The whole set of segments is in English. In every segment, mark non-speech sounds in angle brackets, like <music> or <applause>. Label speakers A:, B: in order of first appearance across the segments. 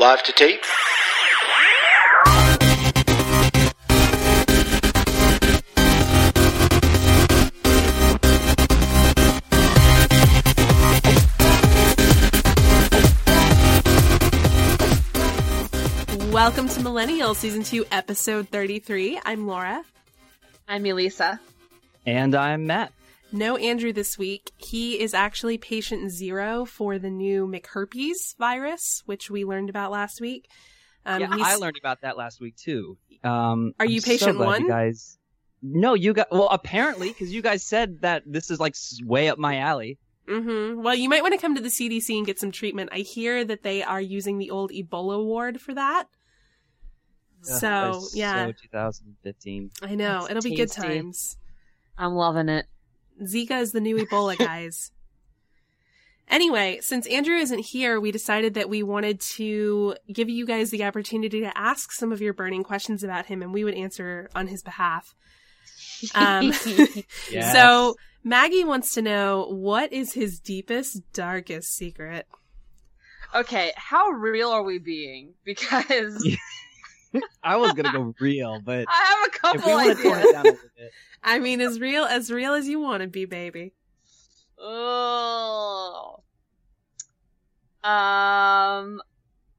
A: Live to tape.
B: Welcome to Millennial Season 2, Episode 33. I'm Laura.
C: I'm Elisa.
D: And I'm Matt.
B: No Andrew this week. He is actually patient zero for the new McHerpes virus, which we learned about last week. Um,
D: yeah, I learned about that last week too. Um,
B: Are
D: I'm
B: you
D: so
B: patient
D: glad
B: one?
D: You guys, no, you got well. Apparently, because you guys said that this is like way up my alley.
B: Mhm. Well, you might want to come to the CDC and get some treatment. I hear that they are using the old Ebola ward for that.
D: Ugh,
B: So,
D: that
B: yeah,
D: so 2015.
B: I know.
C: That's
B: It'll be good times.
C: I'm loving it.
B: Zika is the new Ebola, <laughs> guys. Anyway, since Andrew isn't here, we decided that we wanted to give you guys the opportunity to ask some of your burning questions about him, and we would answer on his behalf. Um, <laughs> <laughs>
D: Yes.
B: So Maggie wants to know what is his deepest, darkest secret.
C: okay, how real are we being? Because <laughs>
D: I was gonna go real, but
C: I have a couple
D: we want to tone
C: ideas.
D: down a bit, <laughs>
B: I mean, as real as real as you want to be, baby.
C: Oh. Um,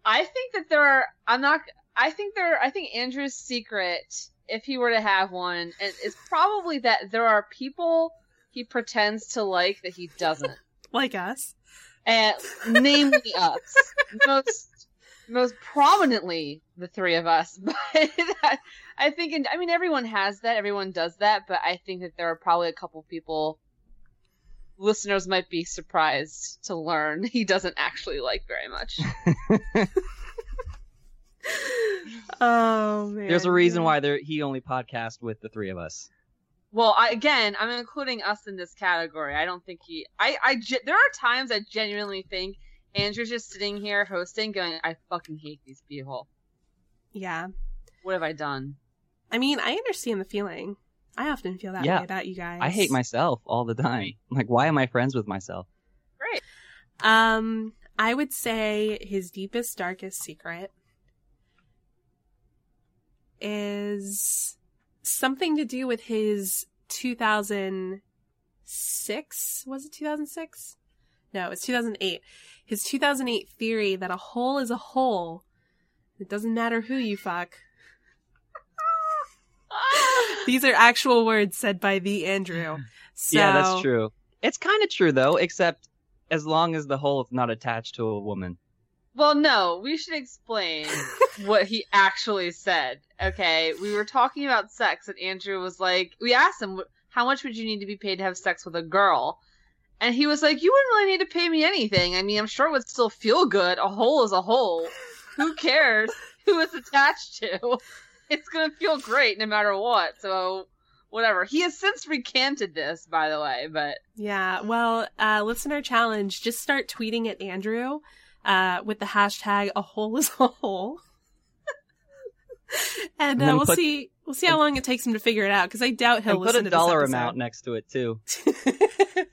C: I think that there are. I'm not. I think there. I think Andrew's secret, if he were to have one, and is probably that there are people he pretends to like that he doesn't, <laughs>
B: Like us.
C: and namely us, most most prominently the three of us. <laughs> But I think, in, I mean, everyone has that. Everyone does that. But I think that there are probably a couple people listeners might be surprised to learn <laughs> he doesn't actually like very much. <laughs>
B: Oh man.
D: there's a reason why there he only podcast with the three of us.
C: well, I, again, I'm including us in this category. I don't think he. I. I. There are times I genuinely think Andrew's just sitting here hosting, going, "I fucking hate these people.
B: Yeah.
C: What have I done?"
B: I mean, I understand the feeling. I often feel that
D: Yeah.
B: way about you guys.
D: I hate myself all the time. Like, why am I friends with myself?
C: Great.
B: Um, I would say his deepest, darkest secret is something to do with his 2006. Was it 2006? No, it's 2008. His 2008 theory that a hole is a hole. It doesn't matter who you fuck. <laughs> These are actual words said by the Andrew. So,
D: Yeah, that's true. It's kind of true though, except as long as the hole is not attached to a woman.
C: Well, no, we should explain <laughs> what he actually said. Okay, we were talking about sex, and Andrew was like, we asked him, how much would you need to be paid to have sex with a girl? And he was like, you wouldn't really need to pay me anything. I mean, I'm sure it would still feel good. A hole is a hole. Who <laughs> cares who it's attached to? It's gonna feel great no matter what. So, whatever. He has since recanted this, by the way, but
B: Yeah, well, uh, listener challenge, just start tweeting at Andrew uh, with the hashtag a hole is a hole. <laughs> and
D: And
B: uh,
D: then
B: we'll
D: put-
B: see we'll see how long it takes him to figure it out because I doubt he'll
D: and put a
B: to
D: dollar
B: episode.
D: amount next to it too. <laughs>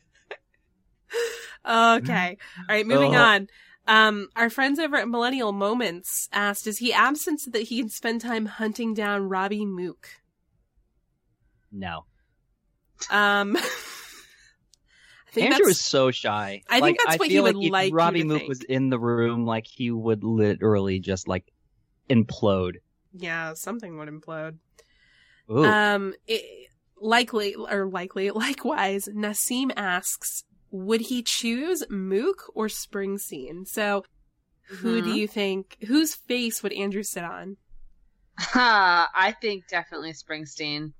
B: okay. All right, moving
D: Oh.
B: on. Um, our friends over at Millennial Moments asked, is he absent so that he can spend time hunting down Robbie Mook?
D: No,
B: Um, <laughs> I think
D: Andrew is so shy.
B: I think
D: Like,
B: that's what he would
D: like
B: like
D: Robbie Mook
B: think.
D: was in the room, like he would literally just like implode.
B: yeah, something would implode.
D: Ooh.
B: Um, it, likely or likely, <laughs> likewise, Nassim asks, would he choose Mook or Springsteen? So, who do
C: Mhm.
B: you think? Whose face would Andrew sit on?
C: Uh, <laughs> I think definitely Springsteen.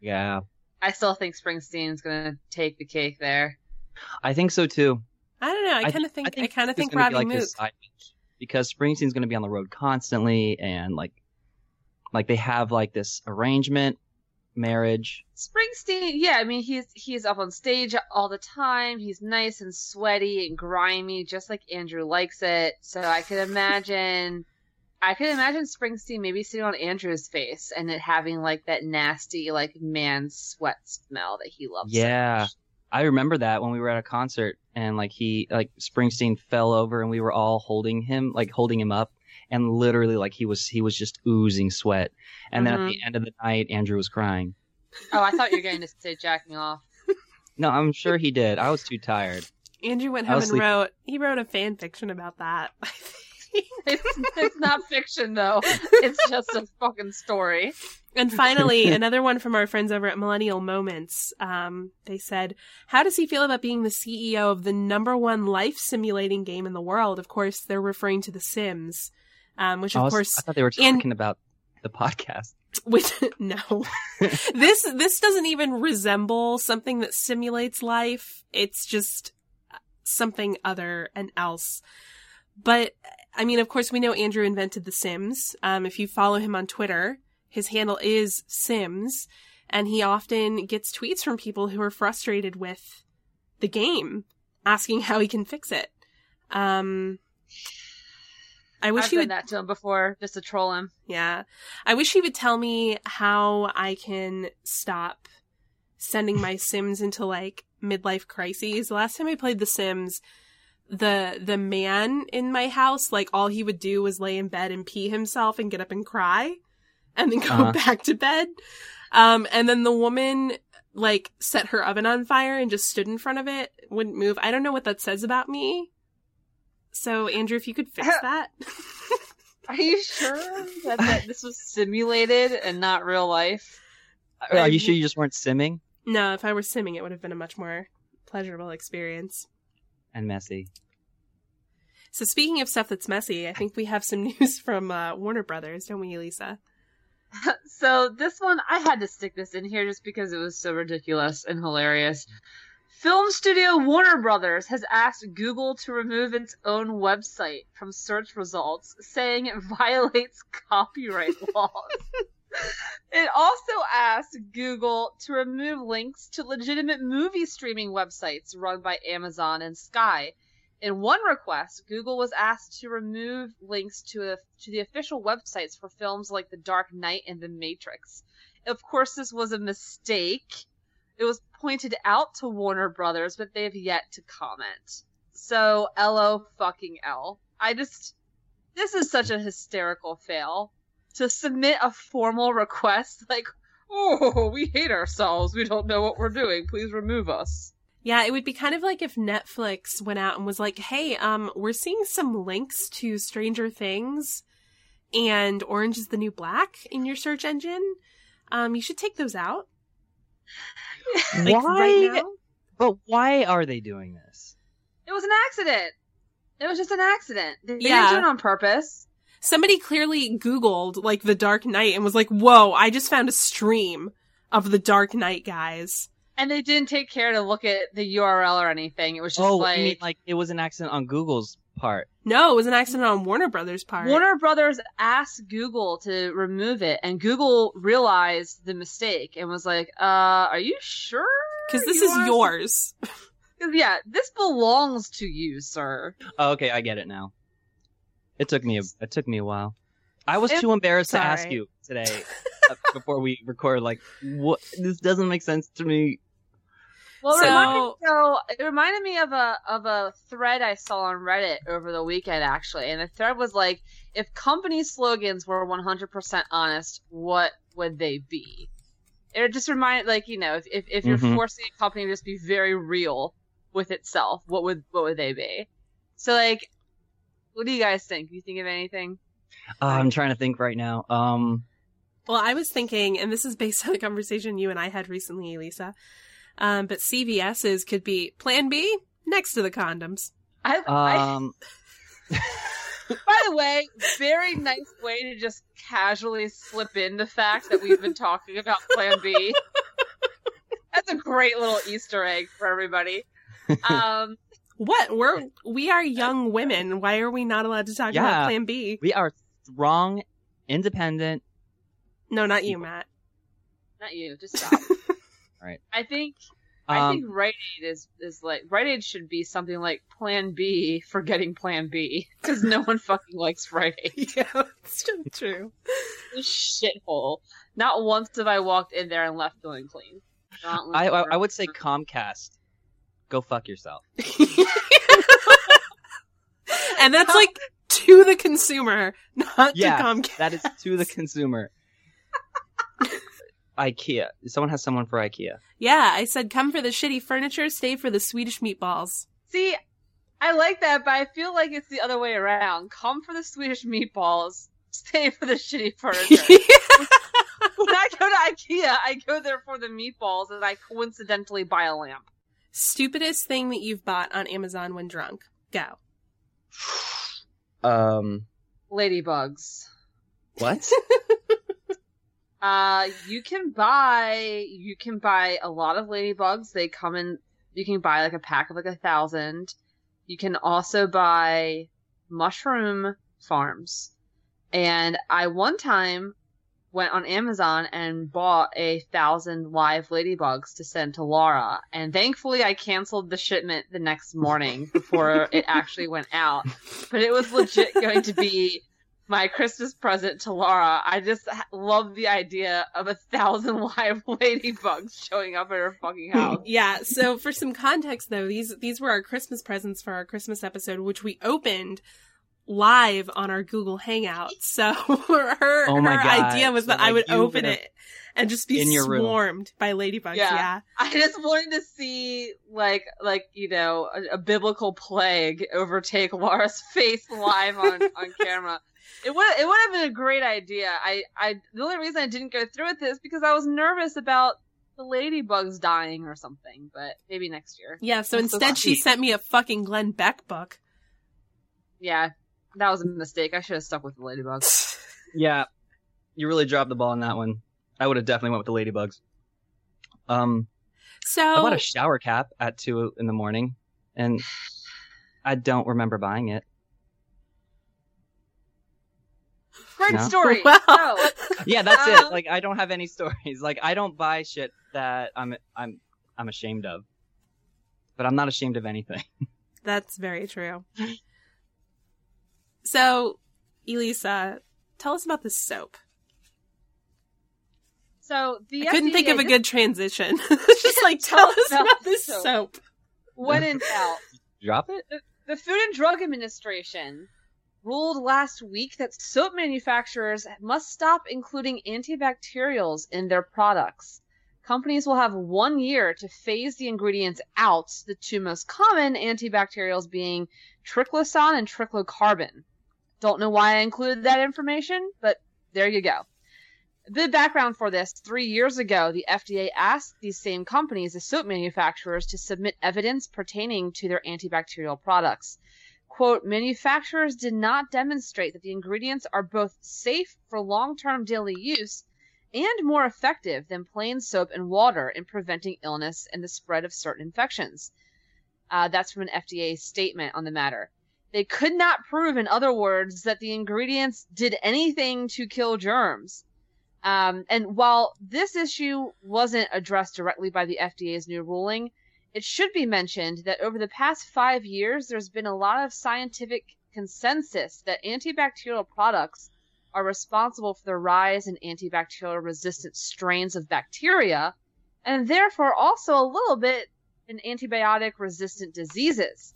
D: yeah,
C: I still think Springsteen's gonna take the cake there.
D: I think so too.
B: I don't know. I
D: I
B: kind of
D: thi-
B: think I,
D: think
B: kind of
D: it's
B: think
D: gonna be
B: Robbie
D: like
B: Mook.
D: his side bitch. because Springsteen's going to be on the road constantly, and like, like they have like this arrangement, marriage.
C: Springsteen, yeah, I mean he's he's up on stage all the time. He's nice and sweaty and grimy, just like Andrew likes it. So I could imagine, I could imagine Springsteen maybe sitting on Andrew's face and it having like that nasty like man sweat smell that he loves.
D: Yeah.
C: much.
D: I remember that when we were at a concert and like he like Springsteen fell over and we were all holding him like holding him up and literally like he was he was just oozing sweat and then at the end of the night Andrew was crying.
C: Oh, I thought you were going to say jacking off.
D: No, I'm sure he did. I was too tired.
B: Andrew went home and
D: sleeping.
B: wrote. He wrote a fan fiction about that. <laughs> <laughs>
C: It's, it's not fiction though. It's just a fucking story.
B: And finally, <laughs> another one from our friends over at Millennial Moments. Um, they said, How does he feel about being the CEO of the number one life simulating game in the world? Of course, they're referring to The Sims, um, which, of
D: was-
B: course,
D: I thought they were
B: and-
D: talking about the podcast. <laughs>
B: which, no. <laughs> this, this doesn't even resemble something that simulates life. It's just something other and else. But, I mean, of course, we know Andrew invented The Sims. Um, if you follow him on Twitter, his handle is Sims, and he often gets tweets from people who are frustrated with the game, asking how he can fix it. Um, I wish
C: I've
B: he would.
C: that to him before just to troll him.
B: Yeah, I wish he would tell me how I can stop sending my Sims into like midlife crises. The last time I played The Sims, the the man in my house, like all he would do was lay in bed and pee himself and get up and cry, and then go
D: Uh-huh. <laughs>
B: back to bed. Um, and then the woman like set her oven on fire and just stood in front of it, wouldn't move. I don't know what that says about me. So Andrew, if you could fix that.
C: Are you sure that, that this was simulated and not real life?
D: Are you sure you just weren't simming
B: No, if I were simming, it would have been a much more pleasurable experience.
D: and messy?
B: So, speaking of stuff that's messy, I think we have some <laughs> news from uh, Warner Brothers, don't we, Elisa? <laughs>
C: So this one, I had to stick this in here just because it was so ridiculous and hilarious. Film studio Warner Brothers has asked Google to remove its own website from search results, saying it <laughs> violates copyright <laughs> laws. it also asked Google to remove links to legitimate movie streaming websites run by Amazon and Sky. In one request, Google was asked to remove links to a, to the official websites for films like The Dark Knight and The Matrix. Of course, this was a mistake. It was pointed out to Warner Brothers, but they have yet to comment. So, LO fucking L. I just, this is such a hysterical fail. To submit a formal request <laughs> like, oh, we hate ourselves. We don't know what we're doing. Please remove us.
B: Yeah, it would be kind of like if Netflix went out and was like, "Hey, um, we're seeing some links to Stranger Things and Orange is the New Black in your search engine. Um, you should take those out." <laughs> Like
D: why?
B: right now.
D: But why are they doing this?
C: It was an accident. It was just an accident. They, they
B: Yeah.
C: didn't do it on purpose.
B: Somebody clearly Googled like the Dark Knight and was like, "Whoa, I just found a stream of the Dark Knight guys."
C: And they didn't take care to look at the URL or anything. It was just
D: oh,
C: like,
D: you mean like it was an accident on Google's part?
B: No, it was an accident on Warner Brothers' part.
C: Warner Brothers asked Google to remove it, and Google realized the mistake and was like, "Uh, are you sure?
B: because this
C: You
B: is
C: yours." us to-
B: yours.
C: 'Cause, yeah, this belongs to you, sir."
D: Oh, okay, I get it now. It took me a it took me a while. I was
C: It-
D: too embarrassed to ask you today <laughs> uh, before we record. Like, what? This doesn't make sense to me.
C: Well, it
B: So-
C: reminded, so it reminded me of a of a thread I saw on Reddit over the weekend, actually, and the thread was like, if company slogans were 100% honest, what would they be? It just reminded, like, you know, if if, if you're
D: Mhm.
C: forcing a company to just be very real with itself, what would what would they be? So, like, what do you guys think? You think of anything?
D: Uh, I'm trying to think right now. Um,
B: Well, I was thinking, and this is based <laughs> on a conversation you and I had recently, Elisa. Um, but CVS's could be Plan B next to the condoms.
C: I, I
D: um, <laughs>
C: By the way, very nice way to just casually slip in the fact that we've been talking about Plan B. That's a great little Easter egg for everybody. Um,
B: What? We're we are young women. Why are we not allowed to talk
D: Yeah.
B: about Plan B?
D: We are strong, independent.
B: No, not you, Matt.
C: Not you. Just stop. <laughs>
D: Right.
C: I think I
D: Um,
C: think Rite Aid is is like Rite Aid should be something like Plan B for getting Plan B <laughs> because no one fucking likes Rite Aid. <laughs>
B: Yeah, that's so true.
C: It's shithole. Not once have I walked in there and left feeling clean. Not
D: I, I I would say Comcast. Go fuck yourself. <laughs>
B: and that's like to the consumer, not
D: Yeah,
B: to Comcast.
D: That is to the consumer. IKEA. Someone has someone for IKEA.
B: Yeah, I said come for the shitty furniture, stay for the Swedish meatballs.
C: See, I like that, but I feel like it's the other way around. Come for the Swedish meatballs, <laughs> stay for the shitty furniture. <laughs> when I go to IKEA, I go there for the meatballs, and I coincidentally buy a lamp.
B: Stupidest thing that you've bought on Amazon when drunk. Go. <sighs>
D: Um,
C: Ladybugs.
D: what? <laughs>
C: Uh, you can buy you can buy a lot of ladybugs. They come in. You can buy like a pack of like a thousand. You can also buy mushroom farms. And I one time went on Amazon and bought a thousand live ladybugs to send to Laura. And thankfully, I canceled the shipment the next morning before <laughs> it actually went out. But it was legit going to be my Christmas present to Laura. I just love the idea of a thousand <laughs> live ladybugs showing up at her fucking house. <laughs>
B: Yeah, so for some context though, these these were our Christmas presents for our Christmas episode, which we opened live on our Google Hangout. So <laughs> her
D: Oh my
B: her
D: God.
B: idea was
D: So,
B: that I would open it and just be
D: in your room.
B: swarmed by ladybugs.
C: Yeah.
B: Yeah.
C: I just wanted to see like like you know a, a biblical plague overtake Laura's face live on on camera. It would it would have been a great idea. I I the only reason I didn't go through with this because I was nervous about the ladybugs dying or something. But maybe next year.
B: Yeah, so
C: That's so
B: instead she sent me a fucking Glenn Beck book.
C: Yeah, that was a mistake. I should have stuck with the ladybugs. <laughs>
D: yeah, you really dropped the ball on that one. I would have definitely went with the ladybugs. Um,
B: So
D: I bought a shower cap at two in the morning, and I don't remember buying it.
C: Great <laughs>
D: No.
C: story.
B: Wow.
C: No.
D: Yeah, that's
C: Uh,
D: it. <laughs> Like I don't have any stories. Like I don't buy shit that I'm I'm I'm ashamed of. But I'm not ashamed of anything. <laughs>
B: That's very true. So, Elisa, tell us about this soap.
C: So the
B: I couldn't think of a good transition. Just like tell us
C: Tell
B: about
C: us
B: this
C: soap.
B: soap.
C: when in doubt.
D: Drop it?
C: The Food and Drug Administration ruled last week that soap manufacturers must stop including antibacterials in their products. Companies will have one year to phase the ingredients out, the two most common antibacterials being triclosan and triclocarban. Don't know why I included that information, but there you go. The background for this three years ago, the FDA asked these same companies, the soap manufacturers, to submit evidence pertaining to their antibacterial products. Quote, manufacturers did not demonstrate that the ingredients are both safe for long term daily use and more effective than plain soap and water in preventing illness and the spread of certain infections. Uh, that's from an FDA statement on the matter. They could not prove, in other words, that the ingredients did anything to kill germs. Um, and while this issue wasn't addressed directly by the FDA's new ruling, it should be mentioned that over the past five years, there's been a lot of scientific consensus that antibacterial products are responsible for the rise in antibacterial resistant strains of bacteria, and therefore also a little bit in antibiotic resistant diseases.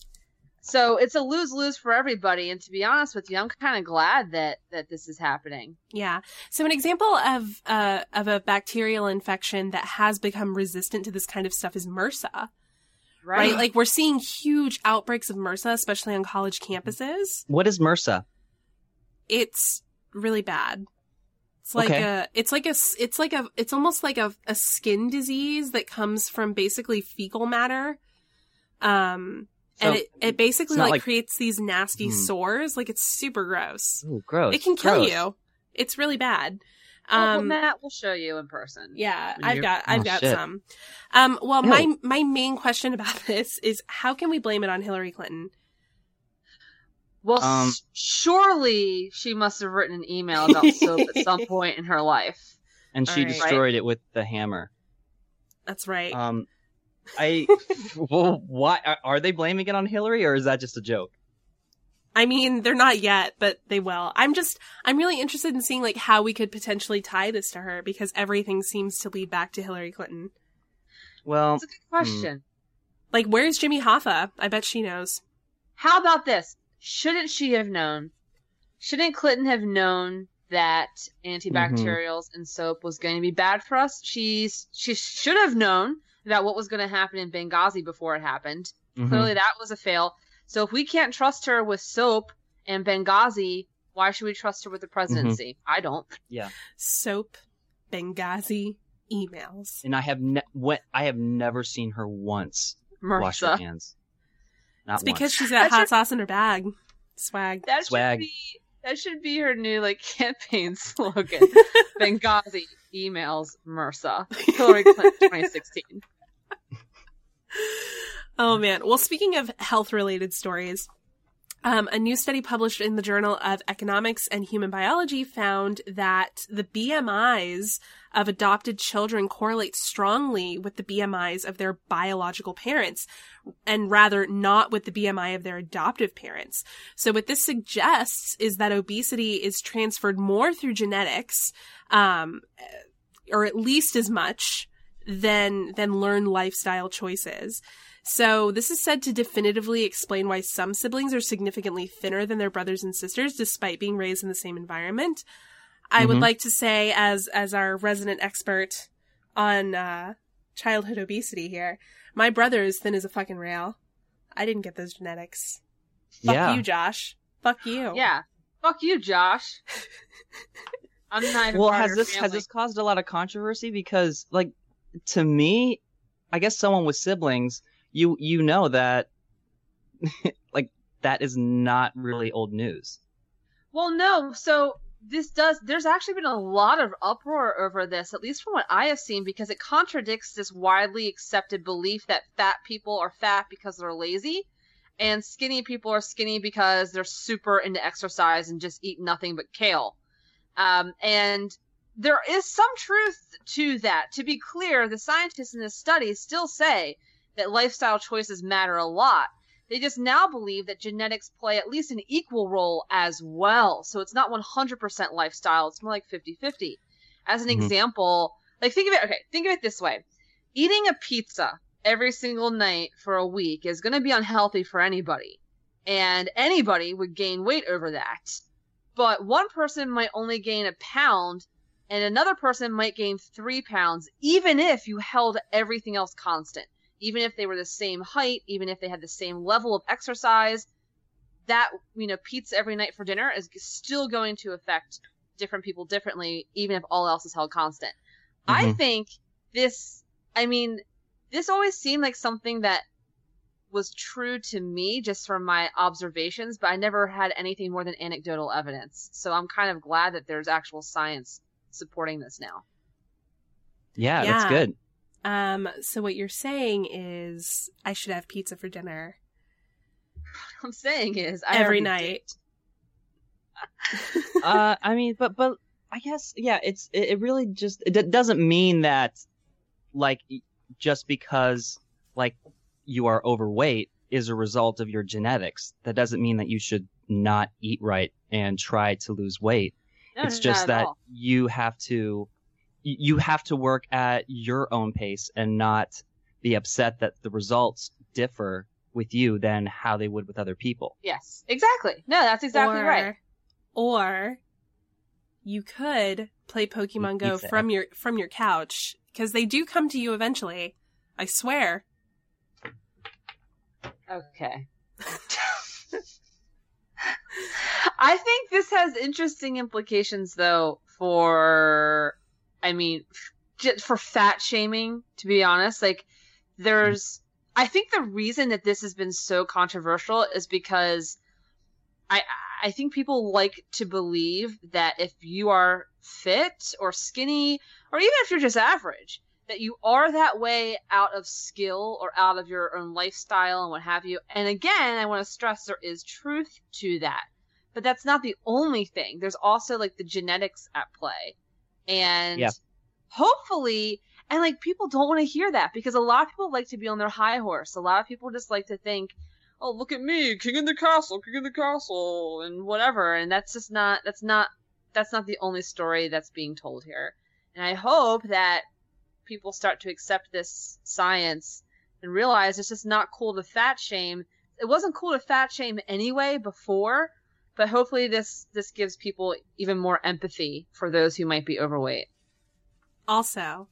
C: So it's a lose lose for everybody. And to be honest with you, I'm kind of glad that that this is happening.
B: Yeah. So an example of uh, of a bacterial infection that has become resistant to this kind of stuff is MRSA.
C: Right?
B: Right? Like we're seeing huge outbreaks of MRSA, especially on college campuses.
D: What is MRSA?
B: It's really bad. It's like
D: Okay.
B: a it's like a, it's like a it's almost like a, a skin disease that comes from basically fecal matter. Um and it, it basically like,
D: like-
B: creates these nasty
D: Hmm.
B: sores. Like it's super gross.
D: Ooh, gross.
B: It can kill
D: Gross.
B: you. It's really bad.
C: Well,
B: Um,
C: Matt will show you in person.
B: yeah, I've got I've
D: oh,
B: got
D: shit.
B: some. Um, well,
D: Ew.
B: my my main question about <laughs> this is how can we blame it on Hillary Clinton?
C: Well,
D: Um,
C: s- surely she must have written an email about soap at some <laughs> point in her life.
D: and she
B: Alright.
D: destroyed it with the hammer.
B: That's right.
D: Um, I <laughs> well, why are- are they blaming it on Hillary or is that just a joke?
B: I mean, they're not yet, but they will. I'm just, I'm really interested in seeing like how we could potentially tie this to her because everything seems to lead back to Hillary Clinton.
D: Well,
C: That's a good question.
B: Like, where's Jimmy Hoffa? I bet she knows.
C: How about this? Shouldn't she have known? Shouldn't Clinton have known that antibacterials and soap was going to be bad for us? She's she should have known that what was going to happen in Benghazi before it happened.
D: mhm.
C: Clearly, that was a fail. So if we can't trust her with soap and Benghazi, why should we trust her with the mm-hmm. presidency? I don't. Yeah.
B: Soap, Benghazi, emails.
D: and I have ne- what I have never seen her once wash her hands. Not
B: It's because
D: once.
B: she's got
C: That's
B: hot
C: your-
B: sauce in her bag. Swag.
C: That
D: Swag.
C: should be that should be her new like <laughs> campaign slogan. <laughs> Benghazi emails MRSA. Hillary Clinton <laughs> 2016.
B: Oh man. Well, speaking of health related stories, um, a new study published in the Journal of Economics and Human Biology found that the BMIs of adopted children correlate strongly with the BMIs of their biological parents, and rather not with the BMI of their adoptive parents. So what this suggests is that obesity is transferred more through genetics, um, or at least as much than than learned lifestyle choices. So this is said to definitively explain why some siblings are significantly thinner than their brothers and sisters despite being raised in the same environment. I would
D: Mhm.
B: like to say as as our resident expert on uh childhood obesity here, my brother is thin as a fucking rail. I didn't get those genetics. Fuck
D: yeah.
B: you, Josh. Fuck you.
C: Yeah. Fuck you, Josh. I'm not even
D: well, has
C: of your
D: this has this caused a lot of controversy? Because, like, to me, I guess someone with siblings, you you know that, <laughs> like, that is not really old news.
C: Well, no. So this does. There's actually been a lot of uproar over this, at least from what I have seen, because it contradicts this widely accepted belief that fat people are fat because they're lazy, and skinny people are skinny because they're super into exercise and just eat nothing but kale. Um, and there is some truth to that. To be clear, the scientists in this study still say that lifestyle choices matter a lot. They just now believe that genetics play at least an equal role as well. So it's not 100% lifestyle, it's more like 50 50. As an
D: Mhm.
C: example, like think of it, okay, think of it this way eating a pizza every single night for a week is going to be unhealthy for anybody. And anybody would gain weight over that. But one person might only gain a pound, and another person might gain three pounds, even if you held everything else constant even if they were the same height, even if they had the same level of exercise, that you know pizza every night for dinner is still going to affect different people differently, even if all else is held constant. I
D: Mhm.
C: think this. I mean, this always seemed like something that was true to me just from my observations, but I never had anything more than anecdotal evidence. So I'm kind of glad that there's actual science supporting this now.
D: Yeah, that's good.
B: Um, so what you're saying is I should have pizza for dinner
C: What I'm saying is I
B: every night. <laughs>
D: uh, I mean, but but I guess yeah, it's it, it really just it d- doesn't mean that like just because like you are overweight is a result of your genetics. That doesn't mean that you should not eat right and try to lose weight.
C: No,
D: it's
C: no,
D: just that
C: all.
D: you have to y- you have to work at your own pace and not be upset that the results differ with you than how they would with other people.
C: Yes, exactly. No, that's exactly
B: or,
C: right.
B: Or you could play Pokemon Go
D: pizza.
B: from your from your couch because they do come to you eventually. I swear.
C: Okay. <laughs> I think this has interesting implications, though, for, I mean, just for fat shaming, to be honest. Like, there's, I think the reason that this has been so controversial is because I, I think people like to believe that if you are fit or skinny, or even if you're just average, that you are that way out of skill or out of your own lifestyle and what have you. And again, I want to stress there is truth to that. But that's not the only thing. There's also like the genetics at play. And
D: Yeah.
C: hopefully, and like people don't want to hear that because a lot of people like to be on their high horse. A lot of people just like to think, oh, look at me, king in the castle, king in the castle, and whatever. And that's just not, that's not, that's not the only story that's being told here. And I hope that people start to accept this science and realize it's just not cool to fat shame. It wasn't cool to fat shame anyway before, but hopefully this this gives people even more empathy for those who might be overweight.
B: Also,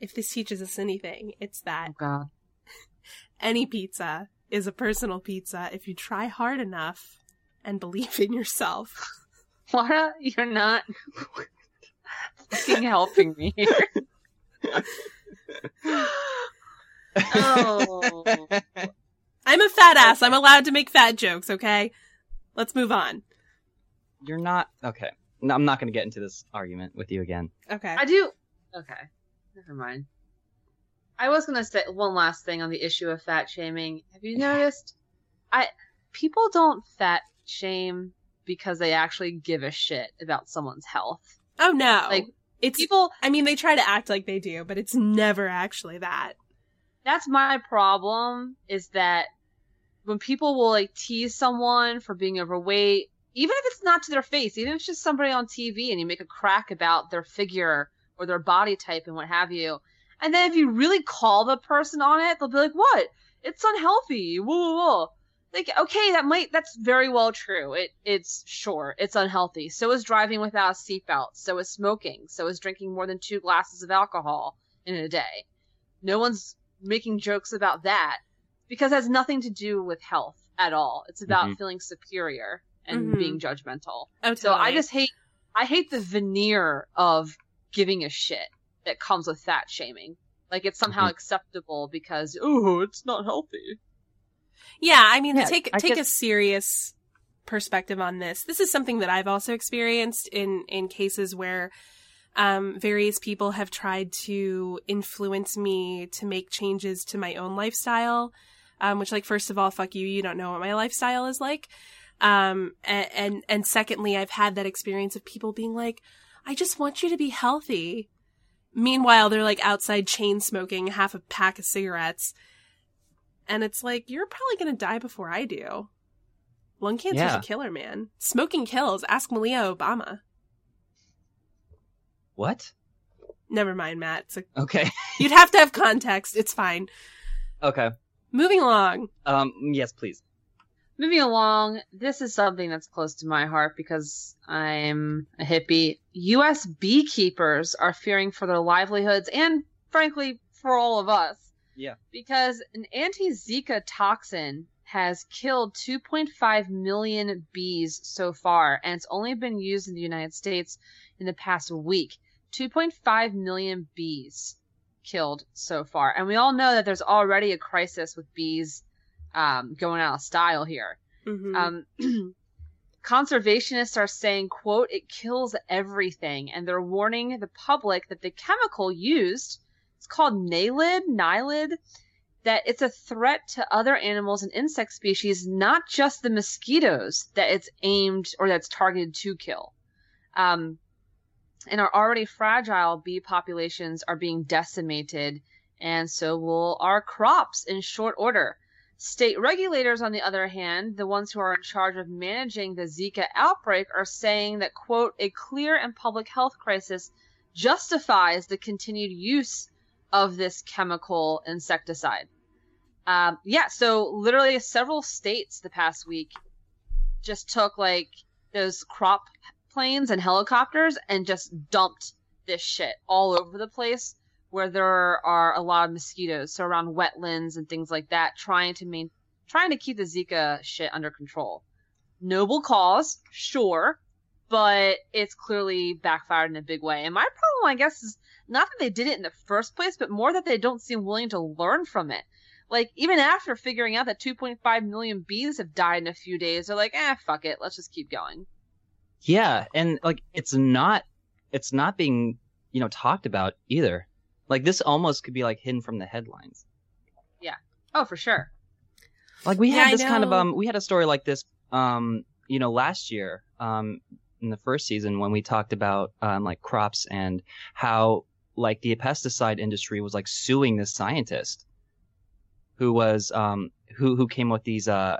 B: if this teaches us anything, it's that
C: Oh god. <laughs>
B: any pizza is a personal pizza if you try hard enough and believe in yourself. <laughs>
C: Laura, you're not fucking helping me here. <laughs> oh.
B: I'm a fat ass. I'm allowed to make fat jokes, okay? Let's move on.
D: You're not okay. No, I'm not going to get into this argument with you again.
B: Okay.
C: I do. Okay, never mind. I was gonna say one last thing on the issue of fat shaming. Have you noticed? I people don't fat shame because they actually give a shit about someone's health.
B: Oh no.
C: Like,
B: it's
C: People,
B: I mean they try to act like they do, but it's never actually that.
C: that's my problem. Is that when people will like tease someone for being overweight, even if it's not to their face, even if it's just somebody on TV and you make a crack about their figure or their body type and what have you, and then if you really call the person on it, they'll be like, "What? It's unhealthy." Whoa, whoa, whoa. Like, okay, that might that's very well true. It it's sure it's unhealthy. So is driving without a seatbelt. So is smoking. So is drinking more than two glasses of alcohol in a day. No one's making jokes about that because it has nothing to do with health at all. It's about
D: Mhm.
C: feeling superior and
B: Mhm.
C: being judgmental.
B: Oh,
C: So I just hate I hate the veneer of giving a shit that comes with fat shaming. Like it's somehow
D: Mhm.
C: acceptable because oh, it's not healthy.
B: Yeah, I mean,
D: Yeah,
B: take
D: I
B: take a serious perspective on this. This is something that I've also experienced in in cases where um, various people have tried to influence me to make changes to my own lifestyle. Um, which, like, first of all, fuck you. You don't know what my lifestyle is like. Um, and, and and secondly, I've had that experience of people being like, "I just want you to be healthy." Meanwhile, they're like outside chain smoking half a pack of cigarettes. And it's like, you're probably going to die before I do. Lung cancer's
D: Yeah.
B: a killer, man. Smoking kills. Ask Malia Obama.
D: What?
B: Never mind, Matt. It's a-
D: Okay. <laughs>
B: you'd have to have context. It's fine.
D: Okay.
B: Moving along.
D: Um. Yes, please.
C: Moving along, this is something that's close to my heart because I'm a hippie. U.S. beekeepers are fearing for their livelihoods and, frankly, for all of us.
D: Yeah.
C: Because an anti Zika toxin has killed 2.5 million bees so far, and it's only been used in the United States in the past week. 2.5 million bees killed so far. And we all know that there's already a crisis with bees um, going out of style here.
B: Mhm.
C: Um, <clears throat> conservationists are saying, quote, it kills everything. And they're warning the public that the chemical used, it's called Nalid, Nylid, that it's a threat to other animals and insect species, not just the mosquitoes that it's aimed or that's targeted to kill. Um, and our already fragile bee populations are being decimated, and so will our crops in short order. State regulators, on the other hand, the ones who are in charge of managing the Zika outbreak, are saying that, quote, a clear and public health crisis justifies the continued use of this chemical insecticide. Um, yeah, so literally several states the past week just took like those crop planes and helicopters and just dumped this shit all over the place where there are a lot of mosquitoes, so around wetlands and things like that, trying to main trying to keep the Zika shit under control. Noble cause, sure, but it's clearly backfired in a big way. And my problem, I guess, is not that they did it in the first place, but more that they don't seem willing to learn from it. like even after figuring out that 2.5 million bees have died in a few days, they're like, eh, fuck it, let's just keep going.
D: Yeah, and like it's not it's not being, you know, talked about either. Like this almost could be like hidden from the headlines. Yeah.
C: Oh, for sure.
D: Like we had this kind of um we had a story like this um you know last year um in the first season when we talked about um like crops and how like the pesticide industry was like suing this scientist who was um who who came with these uh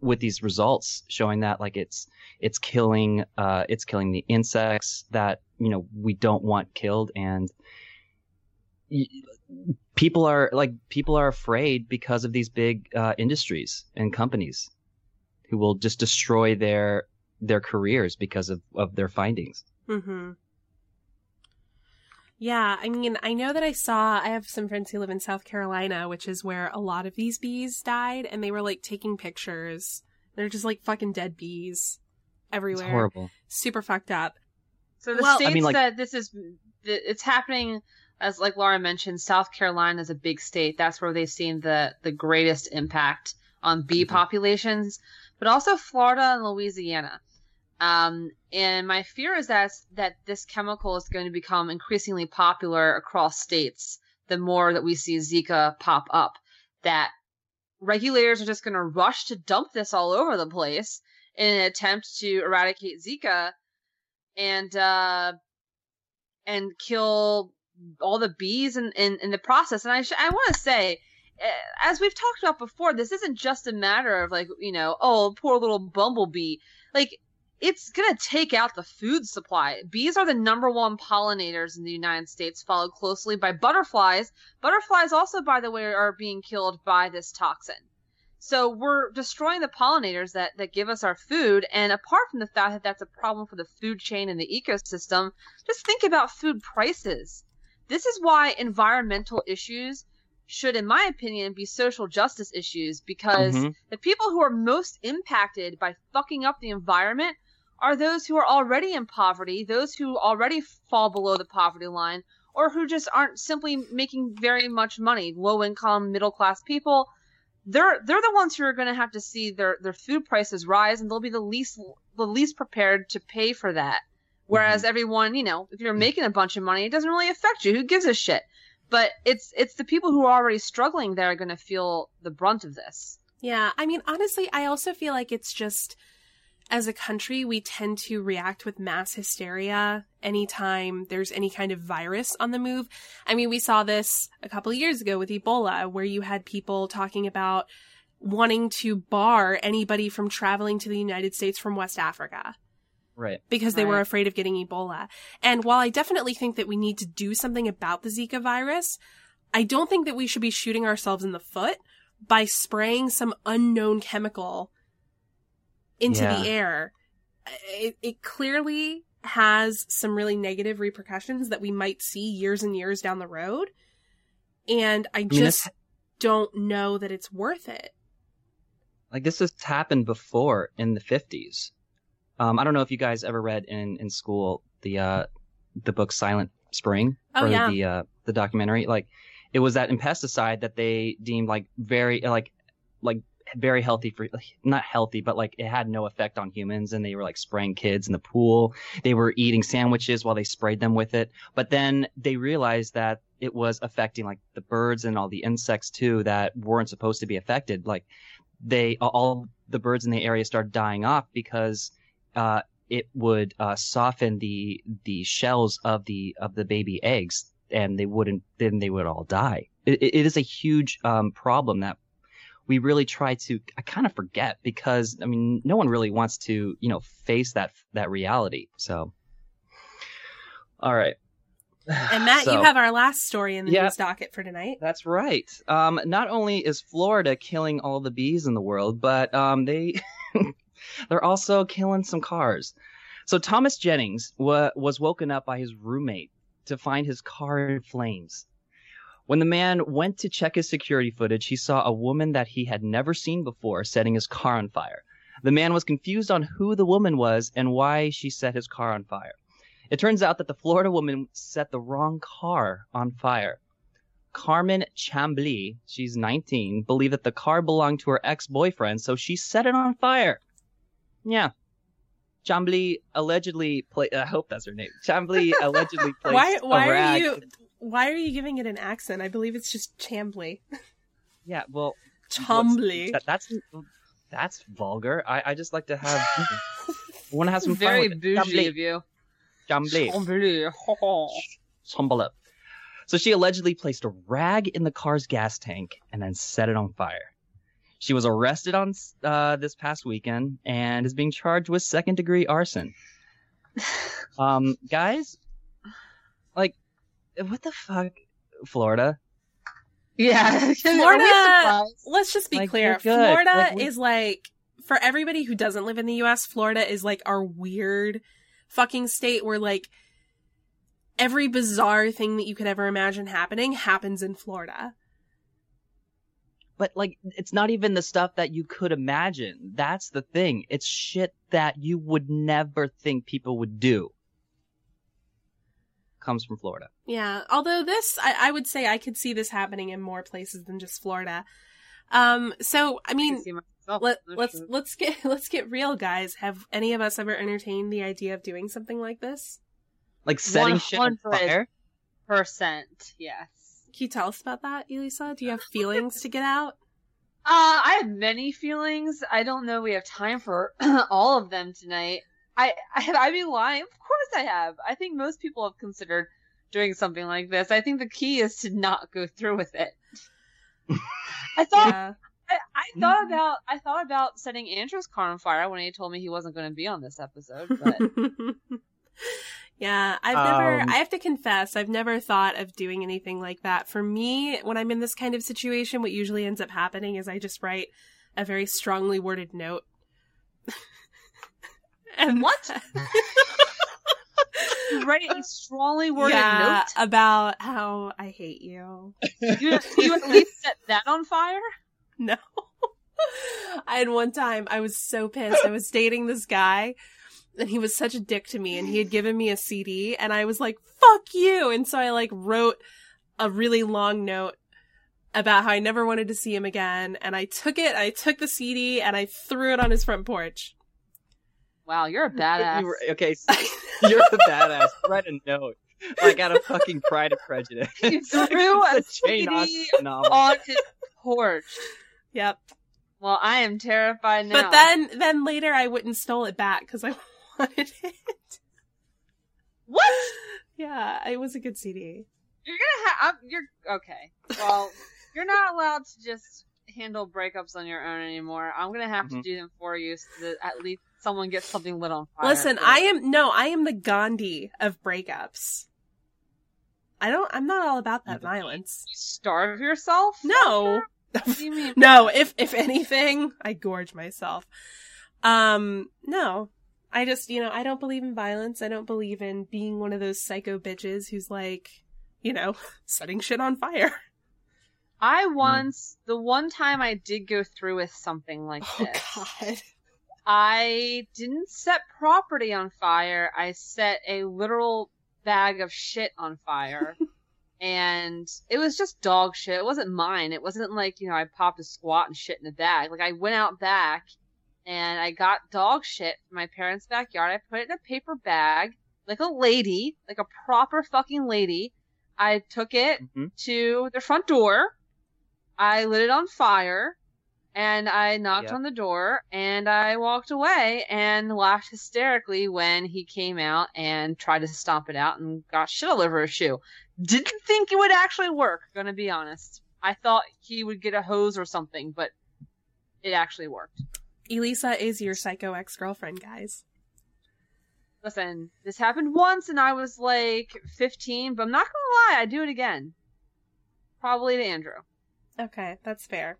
D: with these results showing that like it's it's killing uh it's killing the insects that you know we don't want killed and people are like people are afraid because of these big uh, industries and companies who will just destroy their their careers because of, of their findings.
B: Mm-hmm. Yeah, I mean, I know that I saw, I have some friends who live in South Carolina, which is where a lot of these bees died, and they were like taking pictures. They're just like fucking dead bees everywhere.
D: It's horrible.
B: Super fucked up.
C: So the
B: Well, I
C: states
D: mean, like-
C: that this is, it's happening, as like Laura mentioned, South Carolina is a big state. That's where they've seen the the greatest impact on bee
D: Mhm.
C: populations, but also Florida and Louisiana. Um, and my fear is that that this chemical is going to become increasingly popular across states. The more that we see Zika pop up, that regulators are just going to rush to dump this all over the place in an attempt to eradicate Zika and uh and kill all the bees in in, in the process and i sh- i want to say eh, as we've talked about before this isn't just a matter of like you know oh poor little bumblebee like it's going to take out the food supply. Bees are the number one pollinators in the United States, followed closely by butterflies. Butterflies also, by the way, are being killed by this toxin. So we're destroying the pollinators that, that give us our food. And apart from the fact that that's a problem for the food chain and the ecosystem, just think about food prices. This is why environmental issues should, in my opinion, be social justice issues because
D: Mhm.
C: the people who are most impacted by fucking up the environment are those who are already in poverty, those who already fall below the poverty line, or who just aren't simply making very much money, low income, middle class people. They're they're the ones who are going to have to see their their food prices rise, and they'll be the least the least prepared to pay for that. Whereas mm-hmm. everyone, you know, if you're mm-hmm. making a bunch of money, it doesn't really affect you. Who gives a shit? But it's it's the people who are already struggling that are going to feel the brunt of this.
B: Yeah, I mean, honestly, I also feel like it's just as a country, we tend to react with mass hysteria anytime there's any kind of virus on the move. I mean, we saw this a couple of years ago with Ebola, where you had people talking about wanting to bar anybody from traveling to the United States from West Africa
D: Right.
B: because they were afraid of getting Ebola. And while I definitely think that we need to do something about the Zika virus, I don't think that we should be shooting ourselves in the foot by spraying some unknown chemical into
D: Yeah.
B: the air. It, it clearly has some really negative repercussions that we might see years and years down the road. And I
D: mean,
B: just
D: this-
B: don't know that it's worth it.
D: Like this has happened before in the 50s. Um, I don't know if you guys ever read in, in school the uh, the book Silent Spring
B: Oh,
D: or
B: yeah.
D: the uh, the documentary. Like it was that pesticide that they deemed like very like like very healthy for not healthy but like it had no effect on humans and they were like spraying kids in the pool. They were eating sandwiches while they sprayed them with it. But then they realized that it was affecting like the birds and all the insects too that weren't supposed to be affected. Like they all the birds in the area started dying off because uh, it would uh, soften the the shells of the of the baby eggs, and they wouldn't then they would all die. It, it is a huge um, problem that we really try to I kind of forget because I mean no one really wants to you know face that that reality. So, all right.
B: And Matt, you <sighs> have our last story in the
D: Yeah.
B: news docket for tonight.
D: that's right. Um, not only is Florida killing all the bees in the world, but um, they <laughs> they're also killing some cars. So Thomas Jennings wa- was woken up by his roommate to find his car in flames. When the man went to check his security footage, he saw a woman that he had never seen before setting his car on fire. The man was confused on who the woman was and why she set his car on fire. It turns out that the Florida woman set the wrong car on fire. Carmen Chambly, she's 19, believed that the car belonged to her ex-boyfriend, so she set it on fire. Yeah. Chambly allegedly play. I hope that's her name. Chambly <laughs> allegedly placed
B: Why? Why are you? Why are you giving it an accent? I believe it's just Chambly.
D: Yeah, well,
B: Chambly.
D: that, that's that's vulgar. I, I just like to have. want to have some
C: Very
D: fun with
C: bougie
D: Chambly.
C: of you.
D: Chambly.
C: Chambly.
D: Up. So she allegedly placed a rag in the car's gas tank and then set it on fire. She was arrested on uh, this past weekend and is being charged with second degree arson. <sighs> Um, guys, like, what the fuck, Florida?
C: Yeah.
B: Florida- <laughs>
C: Are we surprised?
B: Let's just be
D: Like,
B: clear. Florida
D: Like, we-
B: is like for everybody who doesn't live in the US, Florida is like our weird fucking state where like every bizarre thing that you could ever imagine happening happens in Florida.
D: But like, it's not even the stuff that you could imagine. That's the thing. It's shit that you would never think people would do. Comes from Florida.
B: Yeah. Although this I, I would say I could see this happening in more places than just Florida. Um so I
C: I
B: mean
C: can see myself.
B: let, let's
C: shit.
B: let's get <laughs> let's get real guys. Have any of us ever entertained the idea of doing something like this?
D: Like setting shit on
C: 100.
D: fire.
C: percent. Yes.
B: Can you tell us about that, Elisa? Do you have <laughs> feelings to get out?
C: Uh, I have many feelings. I don't know we have time for <clears throat> all of them tonight. I, I, <laughs> I'd lying. Of course I have. I think most people have considered doing something like this. I think the key is to not go through with it. I <laughs> thought,
B: Yeah.
C: I, I thought about, I thought about setting Andrew's car on fire when he told me he wasn't going to be on this episode, but
B: yeah, I've never,
D: Um,
B: I have to confess, I've never thought of doing anything like that. For me, when I'm in this kind of situation, what usually ends up happening is I just write a very strongly worded note. <laughs> and
C: What? you <laughs> write a strongly worded
B: yeah, about how I hate you.
C: You, you at least set that on fire? <laughs>
B: No. I had one time I was so pissed. I was dating this guy and he was such a dick to me and he had given me a CD and I was like, fuck you. And so I like wrote a really long note about how I never wanted to see him again. And I took it, I took the CD and I threw it on his front porch.
C: Wow, you're a badass.
D: You were- okay, so <laughs> you're a badass. Write a note. Like out of fucking Pride and Prejudice.
C: You <laughs> threw a
D: It's Jane
C: CD on his porch.
B: yep.
C: Well, I am terrified now.
B: But then, then later I went and stole it back because I wanted it.
C: what?
B: Yeah, it was a good CD.
C: You're gonna have. You're okay. Well, you're not allowed to just handle breakups on your own anymore. I'm gonna have to
D: Mhm.
C: do them for you so that at least someone gets something lit on fire.
B: Listen, I am no, I am the Gandhi of breakups. I don't. I'm not all about that
D: You-
B: violence.
C: You starve yourself.
B: No,
C: What <laughs> do you mean?
B: no. If if anything, I gorge myself. Um, no. I just, you know, I don't believe in violence. I don't believe in being one of those psycho bitches who's like, you know, <laughs> setting shit on fire.
C: I mm. once, the one time I did go through with something like
B: Oh
C: this,
B: God.
C: I didn't set property on fire. I set a literal bag of shit on fire. <laughs> and it was just dog shit. It wasn't mine. It wasn't like, you know, I popped a squat and shit in a bag. Like I went out back and I got dog shit from my parents' backyard. I put it in a paper bag, like a lady, like a proper fucking lady. I took it
D: Mhm.
C: to the front door. I lit it on fire and I knocked
D: Yeah.
C: on the door and I walked away and laughed hysterically when he came out and tried to stomp it out and got shit all over his shoe. Didn't think it would actually work, gonna be honest. I thought he would get a hose or something, but it actually worked.
B: Elisa is your psycho ex girlfriend, guys.
C: Listen, this happened once and I was like 15, but I'm not gonna lie, I'd do it again. Probably to Andrew.
B: Okay, that's fair.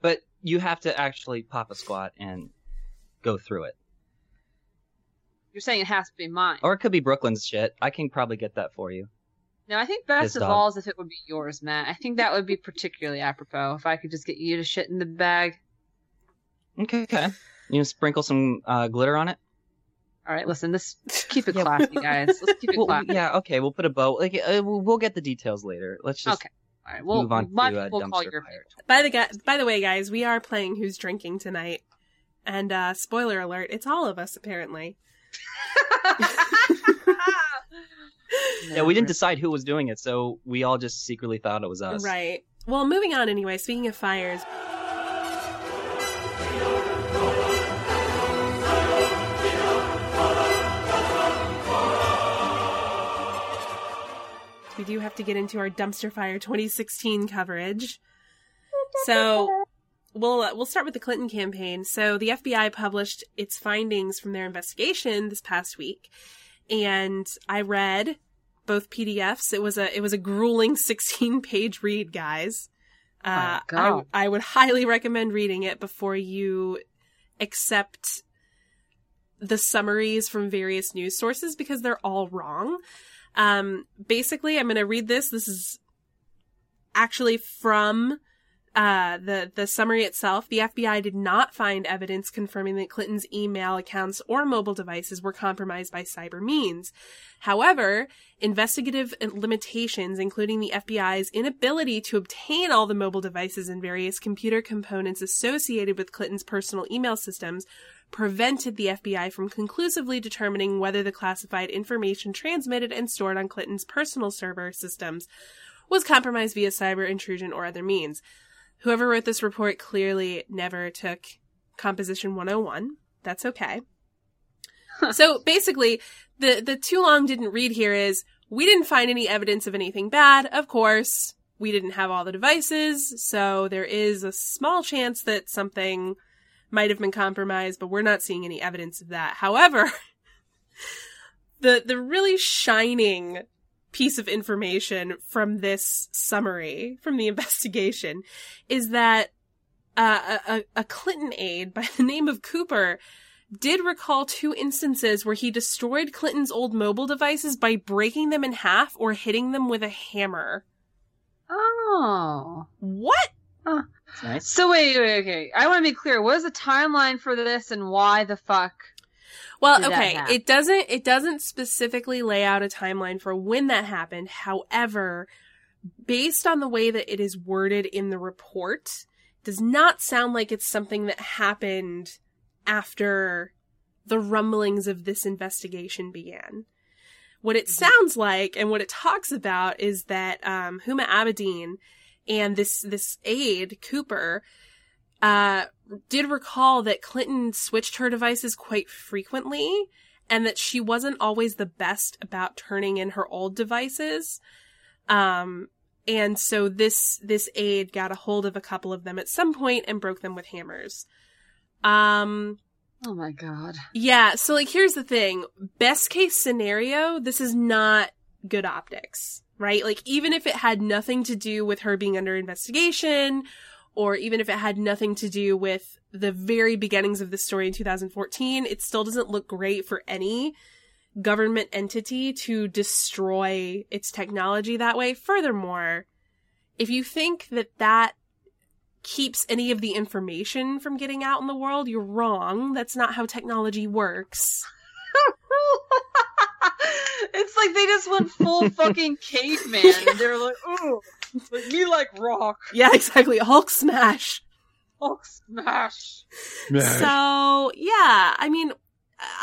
D: But you have to actually pop a squat and go through it.
C: You're saying it has to be mine.
D: Or it could be Brooklyn's shit. I can probably get that for you.
C: No, I think best
D: His
C: of
D: dog.
C: all is if it would be yours, Matt. I think that would be particularly apropos if I could just get you to shit in the bag.
D: Okay, okay. You sprinkle some uh, glitter on it.
C: All right, listen, this keep it <laughs>
D: Yeah.
C: classy, guys. Let's keep it
D: Well,
C: classy.
D: yeah, okay. We'll put a bow. Like, uh, we'll, we'll get the details later. Let's just
C: Okay. All right. Well,
D: Move on
C: my
D: to uh,
C: people call
D: dumpster
C: your
D: fire.
B: By the guy, by the way, guys, we are playing Who's Drinking tonight, and uh, spoiler alert, it's all of us apparently. <laughs>
D: Yeah, we didn't decide who was doing it, so we all just secretly thought it was us.
B: Right. Well, moving on anyway. Speaking of fires, we do have to get into our dumpster fire 2016 coverage. <laughs> So we'll uh, we'll start with the Clinton campaign. So the FBI published its findings from their investigation this past week, and I read both PDFs. It was a it was a grueling 16 <laughs> page read, guys. Uh, I. I would highly recommend reading it before you accept the summaries from various news sources because they're all wrong. Um, basically, I'm going to read this. This is actually from uh, the the summary itself. The FBI did not find evidence confirming that Clinton's email accounts or mobile devices were compromised by cyber means. However, investigative limitations, including the FBI's inability to obtain all the mobile devices and various computer components associated with Clinton's personal email systems, prevented the FBI from conclusively determining whether the classified information transmitted and stored on Clinton's personal server systems was compromised via cyber intrusion or other means. Whoever wrote this report clearly never took Composition 101. That's okay. so basically, the, the too long didn't read here is we didn't find any evidence of anything bad. Of course, we didn't have all the devices, so there is a small chance that something might have been compromised, but we're not seeing any evidence of that. However, <laughs> the the really shining piece of information from this summary from the <laughs> investigation is that uh, a, a Clinton aide by <laughs> the name of Cooper did recall two instances where he destroyed Clinton's old mobile devices by breaking them in half or hitting them with a hammer.
C: Oh.
B: What?
D: That's nice.
C: So wait, wait, okay. I want to be clear. What is the timeline for this, and why the fuck?
B: Well, okay, it doesn't it doesn't specifically lay out a timeline for when that happened. However, based on the way that it is worded in the report, does not sound like it's something that happened after the rumblings of this investigation began. What it sounds like and what it talks about is that um, Huma Abedin and this this aide Cooper uh, did recall that Clinton switched her devices quite frequently and that she wasn't always the best about turning in her old devices. Um, and so this, this aide got a hold of a couple of them at some point and broke them with hammers. Um,
C: Oh my god.
B: yeah, so like here's the thing. Best case scenario, this is not good optics, right? Like even if it had nothing to do with her being under investigation or even if it had nothing to do with the very beginnings of the story in 2014, it still doesn't look great for any government entity to destroy its technology that way. Furthermore, if you think that that keeps any of the information from getting out in the world, you're wrong. That's not how technology works. <laughs>
C: it's like they just went full <laughs> fucking caveman. They're like, ooh, <laughs> me like rock, <laughs>
B: Yeah, exactly. Hulk smash.
C: Hulk smash.
B: So, yeah, I mean,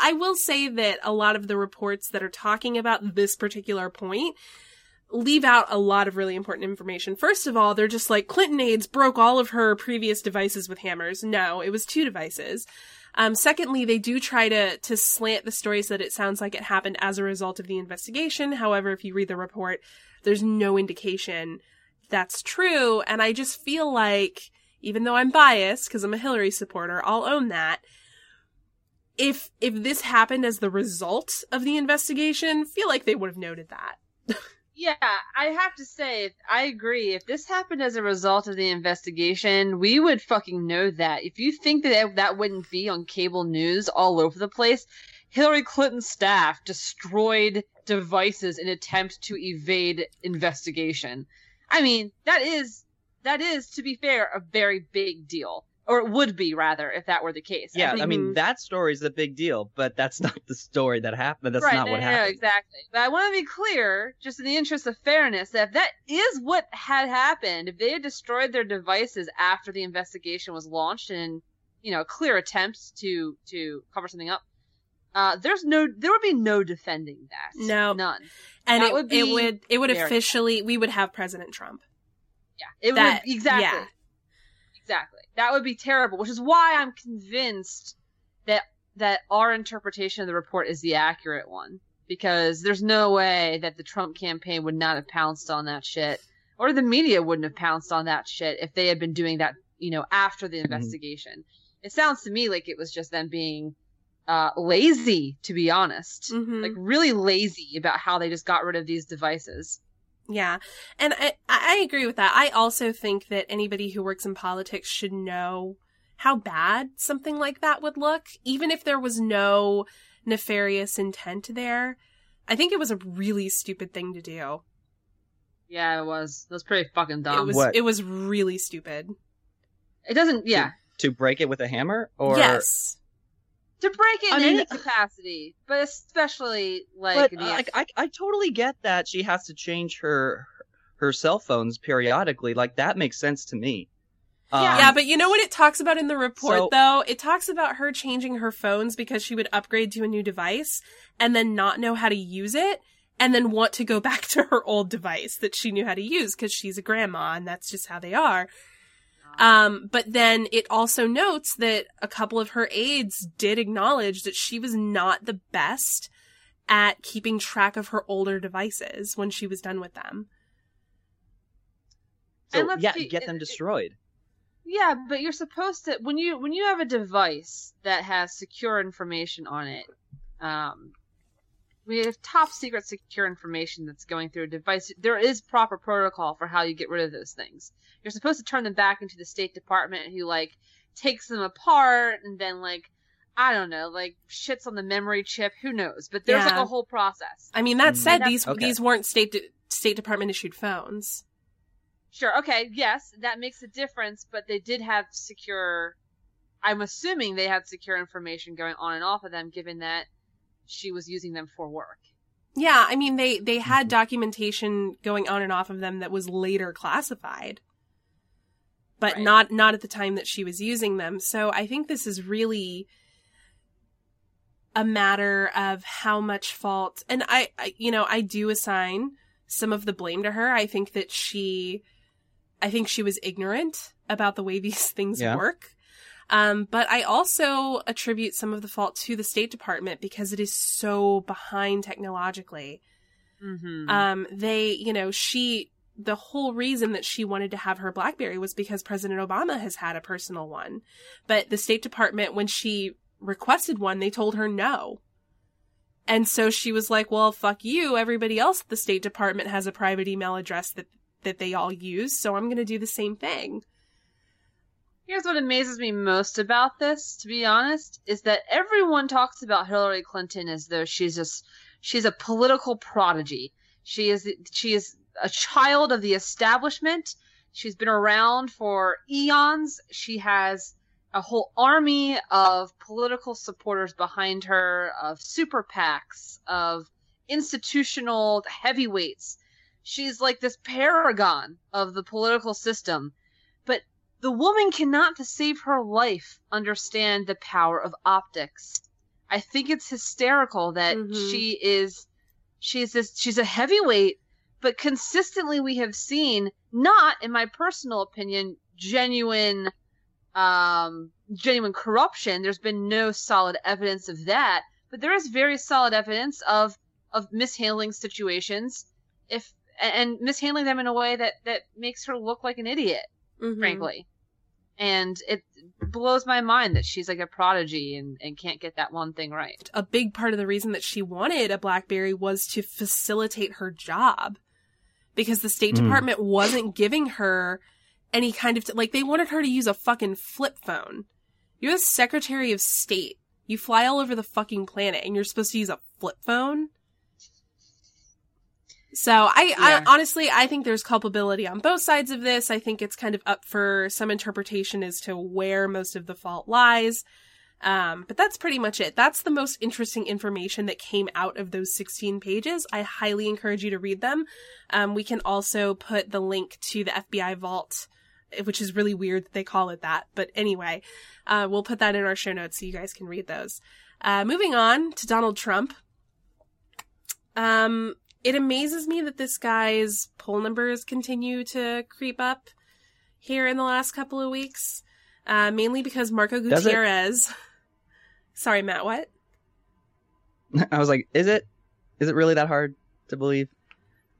B: I will say that a lot of the reports that are talking about this particular point leave out a lot of really important information. First of all, they're just like Clinton aides broke all of her previous devices with hammers. No, it was two devices. Um, secondly, they do try to to slant the story so that it sounds like it happened as a result of the investigation. However, if you read the report, there's no indication that's true. And I just feel like, even though I'm biased because I'm a Hillary supporter, I'll own that. If if this happened as the result of the investigation, feel like they would have noted that. <laughs>
C: Yeah, I have to say, I agree. If this happened as a result of the investigation, we would fucking know that. If you think that that wouldn't be on cable news all over the place, Hillary Clinton's staff destroyed devices in attempt to evade investigation. I mean, that is that is to be fair a very big deal. or it would be rather if that were the case.
D: Yeah, I,
C: think-
D: mean that story is a big deal, but that's <laughs> not the story that happened. That's
C: right,
D: not
C: no,
D: what
C: no, no,
D: happened.
C: exactly. But I want to be clear, just in the interest of fairness, that if that is what had happened, if they had destroyed their devices after the investigation was launched and you know, clear attempts to to cover something up, uh, there's no, there would be no defending that.
B: No.
C: none.
B: and
C: That
B: it
C: would be it
B: would it would officially we would have President Trump.
C: Yeah, it
B: That-
C: would exactly,
B: yeah.
C: exactly. That would be terrible. Which is why I'm convinced that that our interpretation of the report is the accurate one. Because there's no way that the Trump campaign would not have pounced on that shit, or the media wouldn't have pounced on that shit if they had been doing that, you know, after the investigation. It sounds to me like it was just them being uh, lazy, to be honest,
B: Mhm.
C: like really lazy about how they just got rid of these devices.
B: Yeah. And I, I agree with that. I also think that anybody who works in politics should know how bad something like that would look, even if there was no nefarious intent there. I think it was a really stupid thing to do.
C: Yeah, it was. It was pretty fucking dumb.
B: it was
D: What?
B: it was really stupid.
C: It doesn't. Yeah,
D: To break it with a hammer, or
B: yes.
C: To break it in
D: I mean-
C: any capacity, but especially like
D: but
C: the uh,
D: like I, I totally get that she has to change her her cell phones periodically. Like that makes sense to me.
C: Yeah.
B: Um, yeah, but you know what it talks about in the report
D: so-
B: though? It talks about her changing her phones because she would upgrade to a new device and then not know how to use it and then want to go <laughs> back to her old device that she knew how to use because she's a grandma and that's just how they are. Um, but then it also notes that a couple of her aides did acknowledge that she was not the best at keeping track of her older devices when she was done with them.
D: So
C: And let's
D: yeah,
C: be-
D: get them
C: it- it-
D: destroyed.
C: yeah, but you're supposed to when you when you have a device that has secure information on it. Um, we have top secret secure information that's going through a device. There is proper protocol for how you get rid of those things. You're supposed to turn them back into the State Department, who like takes them apart and then like I don't know, like shits on the memory chip. Who knows? But there's like a whole process.
B: I mean, that
D: Mm.
B: said, these
D: okay.
B: these weren't state de- State Department issued phones.
C: Sure. Okay. Yes, that makes a difference, but they did have secure. I'm assuming they had secure information going on and off of them, given that she was using them for work.
B: Yeah, I mean they they had mm-hmm. documentation going on and off of them that was later classified. But
C: Right.
B: not not at the time that she was using them. So I think this is really a matter of how much fault and I, I you know, I do assign some of the blame to her. I think that she I think she was ignorant about the way these <laughs> things
D: Yeah.
B: work. Um, but I also attribute some of the fault to the State Department because it is so behind technologically.
C: Mm-hmm.
B: Um, they, you know, she, the whole reason that she wanted to have her Blackberry was because President Obama has had a personal one. But the State Department, when she requested one, they told her no. And so she was like, well, fuck you. Everybody else at the State Department has a private email address that, that they all use. So I'm going to do the same thing.
C: Here's what amazes me most about this, to be honest, is that everyone talks about Hillary Clinton as though she's just she's a political prodigy. She is she is a child of the establishment. She's been around for eons. She has a whole army of political supporters behind her, of super PACs, of institutional heavyweights. She's like this paragon of the political system. The woman cannot, to save her life, understand the power of optics. I think it's hysterical that
B: Mhm.
C: she is, she's this, she's a heavyweight, but consistently we have seen, not in my personal opinion, genuine, um, genuine corruption. There's been no solid evidence of that, but there is very solid evidence of, of mishandling situations, if, and mishandling them in a way that, that makes her look like an idiot
B: Mhm.
C: frankly. And it blows my mind that she's like a prodigy and, and can't get that one thing right.
B: a big part of the reason that she wanted a BlackBerry was to facilitate her job because the State
D: Mm.
B: Department wasn't giving her any kind of like they wanted her to use a fucking flip phone. You're the Secretary of State. You fly all over the fucking planet and you're supposed to use a flip phone? So I,
C: Yeah.
B: I honestly, I think there's culpability on both sides of this. I think it's kind of up for some interpretation as to where most of the fault lies. Um, but that's pretty much it. That's the most interesting information that came out of those 16 pages. I highly encourage you to read them. Um, we can also put the link to the FBI vault, which is really weird that they call it that. But anyway, uh, we'll put that in our show notes so you guys can read those. Uh, moving on to Donald Trump. Um, it amazes me that this guy's poll numbers continue to creep up here in the last couple of weeks. Uh, mainly because Marco Gutierrez. <laughs> Sorry, Matt, what? <laughs>
D: I was like, is it? Is it really that hard to believe?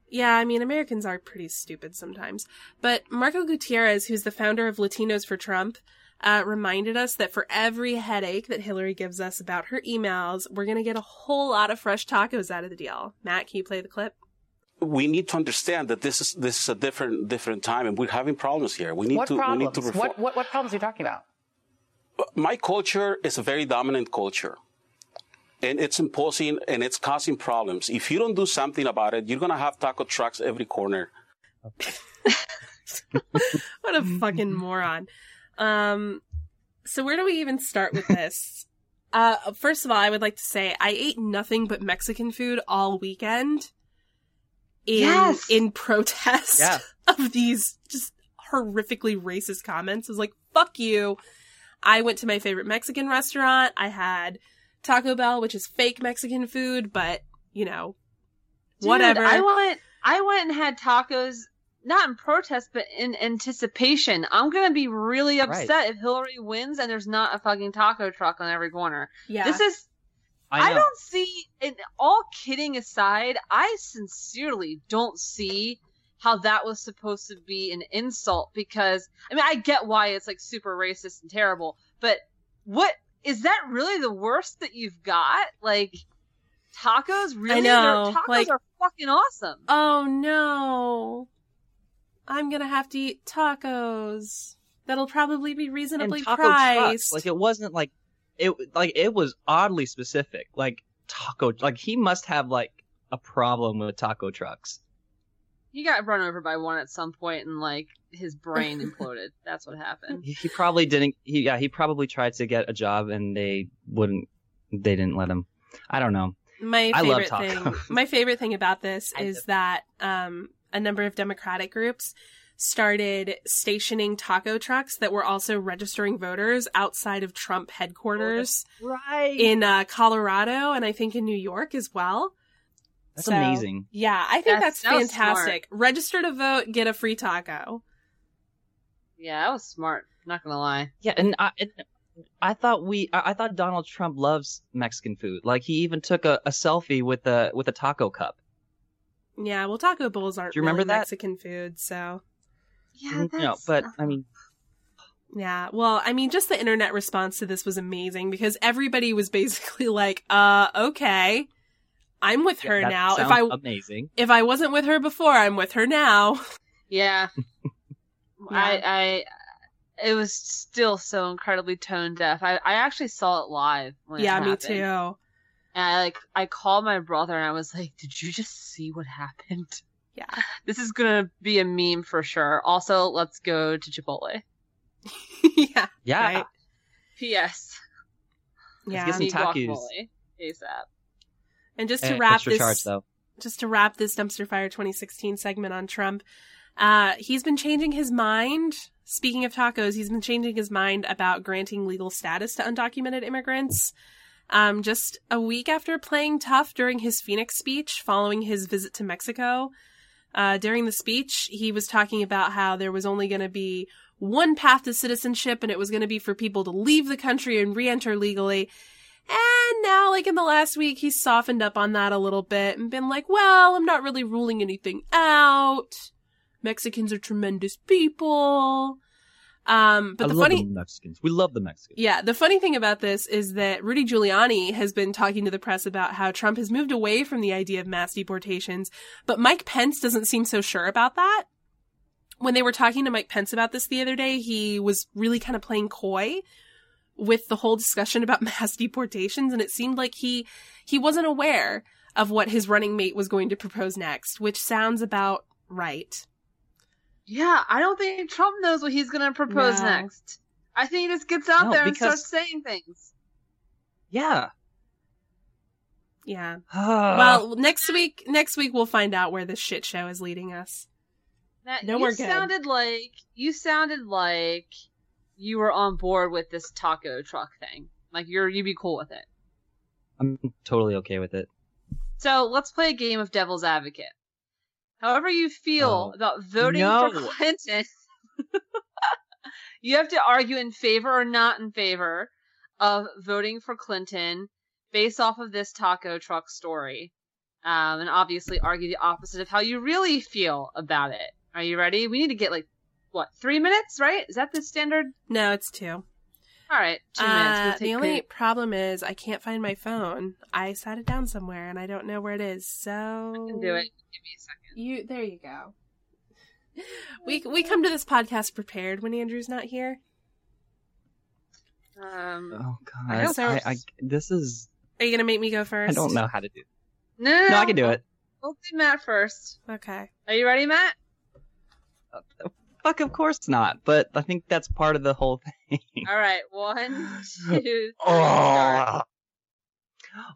B: Yeah, I mean, Americans are pretty stupid sometimes. But Marco Gutierrez, who's the founder of Latinos for Trump, uh, reminded us that for every headache that Hillary gives us about her emails, we're going to get a whole lot of fresh tacos out of the deal. Matt, can you play the clip?
E: we need to understand that this is this is a different different time, and we're having problems here. We need
F: What
E: to
F: problems?
E: we need to reform.
F: what, what, what problems are you talking about?
E: My culture is a very dominant culture, and it's imposing and it's causing problems. If you don't do something about it, you're gonna have taco trucks every corner. <laughs>
B: what a fucking moron. Um, so where do we even start with <laughs> this? uh, first of all, I would like to say I ate nothing but Mexican food all weekend in
C: Yes.
B: in protest
D: Yeah. <laughs>
B: of these just horrifically racist comments. I was like, "Fuck you." I went to my favorite Mexican restaurant. I had Taco Bell, which is fake Mexican food, but you know,
C: Dude,
B: whatever.
C: I went. I went and had tacos, not in protest, but in anticipation. I'm gonna be really upset
D: Right.
C: if Hillary wins and there's not a fucking taco truck on every corner.
B: yeah.
C: This is.
D: I
C: I, don't see. And all kidding aside, I sincerely don't see how that was supposed to be an insult because I mean I get why it's like super racist and terrible, but what is that really the worst that you've got? Like tacos, really? They're-
B: know,
C: tacos
B: like-
C: are fucking awesome.
B: Oh no. I'm gonna have to eat tacos. That'll probably be reasonably
D: and taco
B: priced.
D: trucks. Like it wasn't like it like it was oddly specific. Like taco like he must have like a problem with taco trucks.
C: He got run over by one at some point and like his brain imploded. <laughs> That's what happened.
D: He, he probably didn't he yeah, he probably tried to get a job and they wouldn't they didn't let him. I don't know.
B: my
D: I love
B: favorite thing my favorite thing about this <laughs> is that um a number of democratic groups started stationing taco trucks that were also registering voters outside of Trump headquarters
D: Right.
B: in uh, Colorado and I think in New York as well.
D: That's
B: So,
D: amazing.
B: Yeah, I think
C: That's-
B: that's,
C: that
B: fantastic. Register to vote, get a free taco.
C: Yeah, that was smart. Not gonna lie.
D: Yeah, and I it, I thought we I, I thought Donald Trump loves Mexican food. Like he even took a, a selfie with a with a taco cup.
B: Yeah, well, taco bowls aren't
D: Do you remember
B: really
D: that?
B: Mexican food, so
C: Yeah,
D: Mm, no, but I mean
B: yeah. Well, I mean, just the internet response to this was amazing because everybody was <laughs> basically like, "Uh, okay, I'm with her
D: that
B: now. If I
D: amazing.
B: if I wasn't with her before, I'm with her now." <laughs>
C: Yeah. I, I, it was still so incredibly tone deaf. I, I actually saw it live. When
B: yeah,
C: it
B: me
C: happened.
B: too.
C: And I like, I called my brother and I was like, "Did you just see what happened?
B: Yeah,
C: This is gonna be a meme for sure." Also, let's go to Chipotle. <laughs>
B: yeah,
D: Yeah.
B: right.
C: P.S.
B: yeah.
D: get some tacos.
C: ASAP.
B: And just to
D: Eh,
B: wrap this,
D: charge though.
B: just to wrap this dumpster fire 2016 segment on Trump, uh, he's been changing his mind. Speaking of tacos, he's been changing his mind about granting legal status to undocumented immigrants. Um, just a week after playing tough during his Phoenix speech following his visit to Mexico, uh, during the speech, he was talking about how there was only going to be one path to citizenship and it was going to be for people to leave the country and re-enter legally. And now, like in the last week, he's softened up on that a little bit and been like, well, I'm not really ruling anything out. Mexicans are tremendous people. Um, but
D: I
B: the
D: love
B: funny,
D: the Mexicans. We love the Mexicans.
B: yeah, the funny thing about this is that Rudy Giuliani has been talking to the press about how Trump has moved away from the idea of mass deportations, but Mike Pence doesn't seem so sure about that. When they were talking to Mike Pence about this the other day, he was really kind of playing coy with the whole discussion about <laughs> mass deportations and it seemed like he he wasn't aware of what his running mate was going to propose next, which sounds about right.
C: Yeah, I don't think Trump knows what he's gonna propose
B: No.
C: next. I think he just gets out
D: No,
C: there and
D: because-
C: starts saying things.
D: Yeah.
B: Yeah.
D: well, <sighs>
B: Well, next week, next week we'll find out where this shit show is leading us.
C: That,
B: No,
C: you
B: we're good.
C: sounded like you sounded like you were on board with this taco truck thing. Like you're you'd be cool with it.
D: I'm totally okay with it.
C: So let's play a game of devil's advocate. However you feel
D: Oh,
C: about voting
D: no.
C: for <laughs> Clinton, you have to argue in favor or not in favor of voting for Clinton based off of this taco truck story. Um, and obviously argue the opposite of how you really feel about it. Are you ready? We need to get like, what, three minutes, right? Is that the standard?
B: No, it's two.
C: All right, two minutes.
B: Uh,
C: We'll
B: the only
C: pre-
B: problem is I can't find my phone. I sat it down somewhere and I don't know where it is. So
C: I can do it. Give me a second.
B: You there you go. <laughs> We we come to this podcast prepared when Andrew's not here.
C: Um,
D: Oh
C: I
D: god,
B: know.
D: I, I, this is
B: Are you gonna make me go first?
D: I don't know how to do.
C: no, no,
D: No, I can do it.
C: We'll do Matt first.
B: Okay.
C: Are you ready, Matt?
D: Fuck, of course not. But I think that's part of the whole thing. <laughs>
C: All right, one, two, <laughs> three.
D: Oh.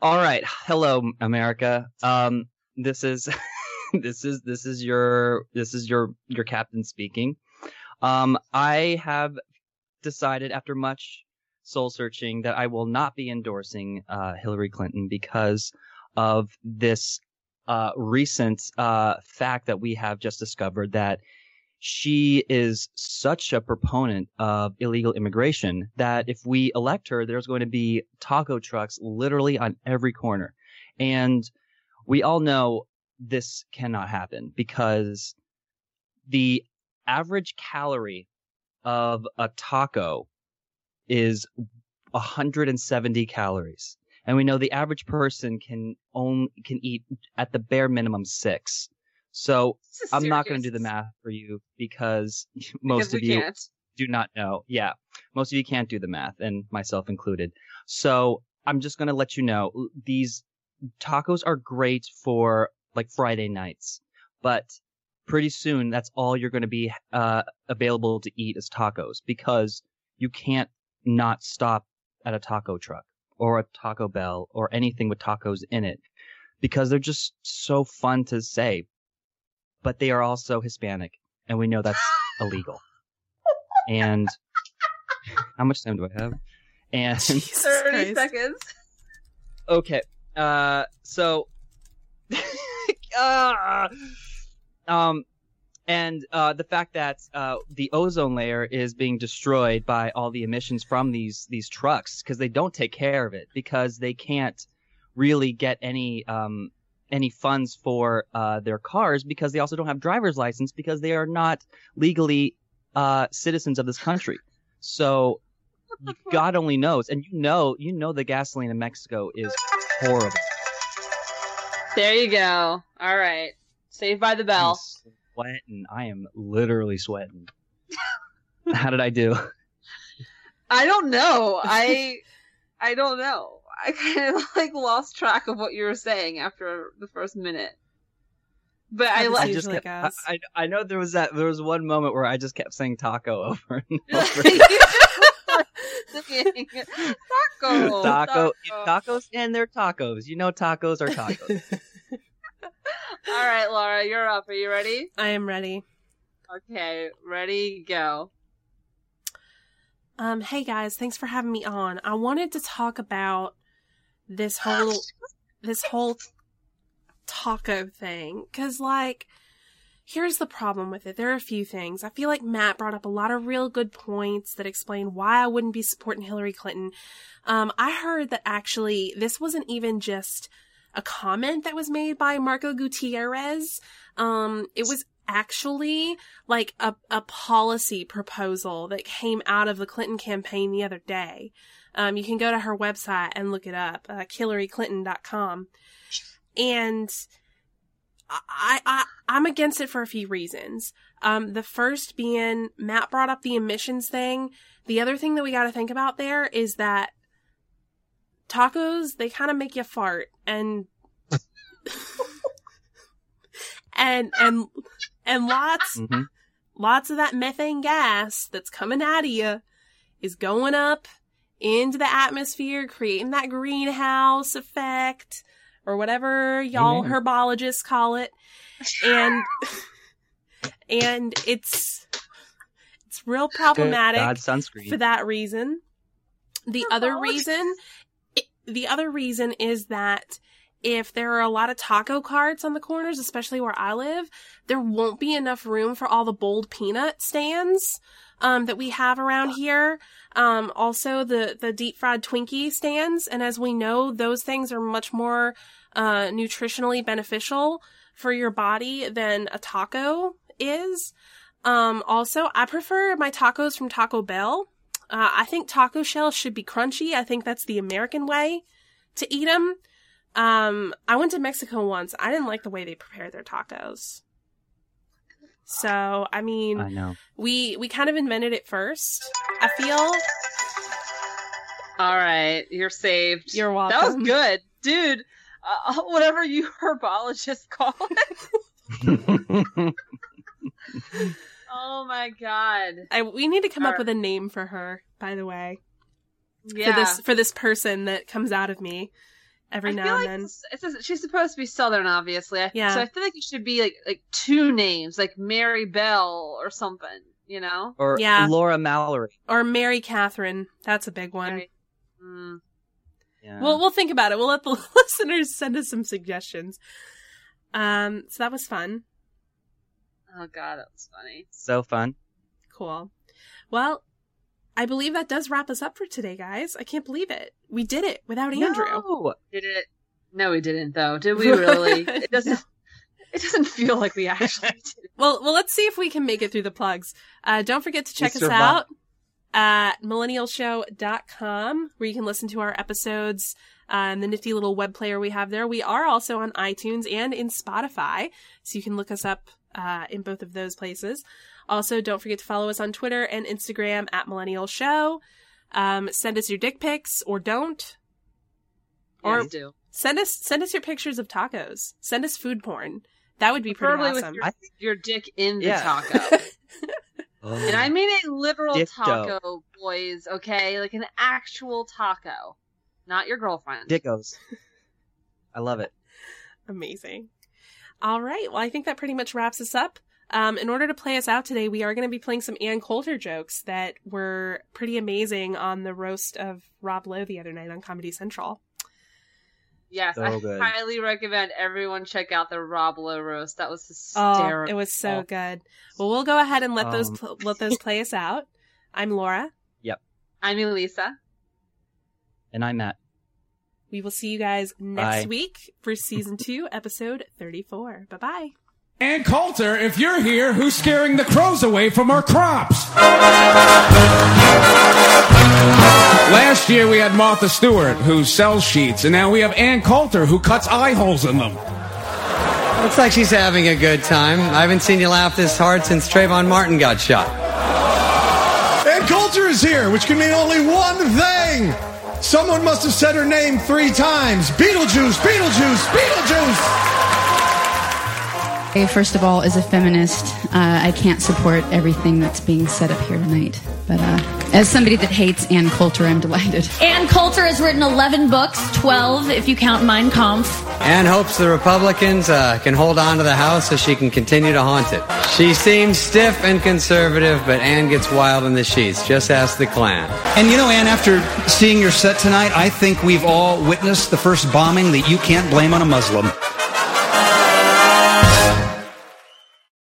D: All right. Hello, America. Um, this is <laughs> this is this is your this is your your captain speaking. Um, I have decided after much soul searching that I will not be endorsing uh, Hillary Clinton because of this uh, recent uh, fact that we have just discovered that she is such a proponent of illegal immigration that if we elect her, there's going to be taco trucks literally on every corner. And we all know this cannot happen because the average calorie of a taco is 170 calories. And we know the average person can own, can eat at the bare minimum six. So I'm not going to do the math for you because <laughs> most
C: Because
D: of you
C: can't.
D: do not know. Yeah, most of you can't do the math, and myself included. So I'm just going to let you know these tacos are great for like Friday nights, but pretty soon that's all you're going to be uh, available to eat is tacos because you can't not stop at a taco truck or a Taco Bell or anything with tacos in it because they're just so fun to say. But they are also Hispanic, and we know that's <laughs> illegal. And how much time do I have? And <laughs>
B: Jesus <laughs>
C: 30
B: Christ.
C: seconds.
D: okay, uh, so, uh, um, and uh, the fact that uh, the ozone layer is being destroyed by all the emissions from these these trucks because they don't take care of it because they can't really get any um, any funds for uh, their cars because they also don't have driver's license because they are not legally uh, citizens of this country. So God only knows, and you know, you know, the gasoline in Mexico is horrible.
C: There you go. All right. Saved by the
D: I'm
C: bell.
D: sweating. I am literally sweating. <laughs> How did I do?
C: I don't know. <laughs> I I don't know. I kind of <laughs> like lost track of what you were saying after the first minute. But I,
B: How does
C: like.
D: just kept. I, I I know there was that there was one moment where I just kept saying taco <laughs> over and <laughs> over.
C: taco,
D: taco, tacos, and they're tacos. You know, tacos are tacos.
C: All right, Laura, you're up. Are you ready?
B: I am ready.
C: Okay, ready, go.
B: Um, hey guys, thanks for having me on. I wanted to talk about this <laughs> whole this whole taco thing cuz like here's the problem with it. There are a few things. I feel like Matt brought up a lot of real good points that explain why I wouldn't be supporting Hillary Clinton. Um, I heard that actually this wasn't even just a comment that was made by Marco Gutierrez. Um, it was actually like a, a policy proposal that came out of the Clinton campaign the other day. Um, you can go to her website and look it up, uh, HillaryClinton.com. And I, I, I'm against it for a few reasons. Um, the first being Matt brought up the emissions thing. The other thing that we got to think about there is that tacos, they kind of make you fart and and and and lots
D: hmm
B: lots of that methane gas that's coming out of you is going up into the atmosphere, creating that greenhouse effect or whatever y'all
D: Amen.
B: herbologists call it. And <laughs> and it's it's real problematic
D: God sunscreen.
B: for that reason. The other reason, i- the other reason is that if there are a lot of taco carts on the corners, especially where I live, there won't be enough room for all the bold peanut stands um, that we have around here. Um, also, the the deep fried Twinkie stands, and as we know, those things are much more uh, nutritionally beneficial for your body than a taco is. Um, also, I prefer my tacos from Taco Bell. Uh, I think taco shells should be crunchy. I think that's the American way to eat them. Um, I went to Mexico once. I didn't like the way they prepare their tacos. So, I mean,
D: I know.
B: we we kind of invented it first. I feel
C: All right, you're saved.
B: You're welcome.
C: That was good, dude. Uh, <laughs> whatever you <laughs> herbologists call it. <laughs> Oh my god.
B: I, we need to come up
C: Or-
B: with a name for her. By the way,
C: Yeah.
B: for this for this person that comes out of me every
C: I
B: now
C: feel
B: and
C: like
B: then.
C: this- it's she's supposed to be Southern, obviously. I,
B: Yeah.
C: So I feel like it should be like like two names, like Mary Bell or something. You know.
D: or
B: Yeah.
D: Laura Mallory.
B: Or Mary Catherine. That's a big one.
C: Mary- Mm.
D: Yeah.
B: We'll we'll think about it. We'll let the <laughs> listeners send us some suggestions. Um, so that was fun.
C: Oh god, that was funny.
D: so fun.
B: Cool. Well, I believe that does wrap us up for today, guys. I can't believe it. We did it without Andrew.
D: No.
C: Did it? No, we didn't though. Did we <laughs> really? it doesn't. It doesn't feel like we actually <laughs> did.
B: Well, well, let's see if we can make it through the plugs. Uh, don't forget to check us
D: survived.
B: out at millennialshow.com where you can listen to our episodes and the nifty little web player we have there. We are also on iTunes and in Spotify, so you can look us up uh, in both of those places. Also, don't forget to follow us on Twitter and Instagram at Millennial Show. Um, send us your dick pics or don't. Or
C: Yes, do.
B: send us send us your pictures of tacos. Send us food porn. That would be pretty
C: Preferably with your,
D: I
C: your dick in the
D: Yeah.
C: taco.
D: Oh. <laughs>
C: And I mean a literal
D: Dicto.
C: taco, boys, okay? Like an actual taco. Not your girlfriend.
D: Dickos. I love it. <laughs>
B: Amazing. All right. Well, I think that pretty much wraps us up. Um, in order to play us out today, we are going to be playing some Ann Coulter jokes that were pretty amazing on the roast of Rob Lowe the other night on Comedy Central.
C: Yes,
D: So
C: I
D: good.
C: highly recommend everyone check out the Rob Lowe roast. That was
B: Oh,
C: hysterical.
B: it was so good. Well, we'll go ahead and let those
D: Um,
B: pl- let those play us out. I'm Laura. Yep.
C: I'm Elisa.
D: And I'm Matt.
B: We will see you guys next
D: Bye.
B: week for season two, episode 34. Bye bye.
F: Ann Coulter, if you're here, who's scaring the crows away from our crops? Last year we had Martha Stewart, who sells sheets, and now we have Ann Coulter, who cuts eye holes in them.
G: Looks like she's having a good time. I haven't seen you laugh this hard since Trayvon Martin got shot.
H: Ann Coulter is here, which can mean only one thing. Someone must have said her name three times. Beetlejuice, Beetlejuice, Beetlejuice.
I: I, First of all, as a feminist, uh, I can't support everything that's being said up here tonight. But uh, as somebody that hates Ann Coulter, I'm delighted.
J: Ann Coulter has written 11 books, 12 if you count Mein Kampf.
G: Ann hopes the Republicans uh, can hold on to the House so she can continue to haunt it. She seems stiff and conservative, but Ann gets wild in the sheets. Just ask the Klan.
K: And you know, Ann, after seeing your set tonight, I think we've all witnessed the first bombing that you can't blame on a Muslim.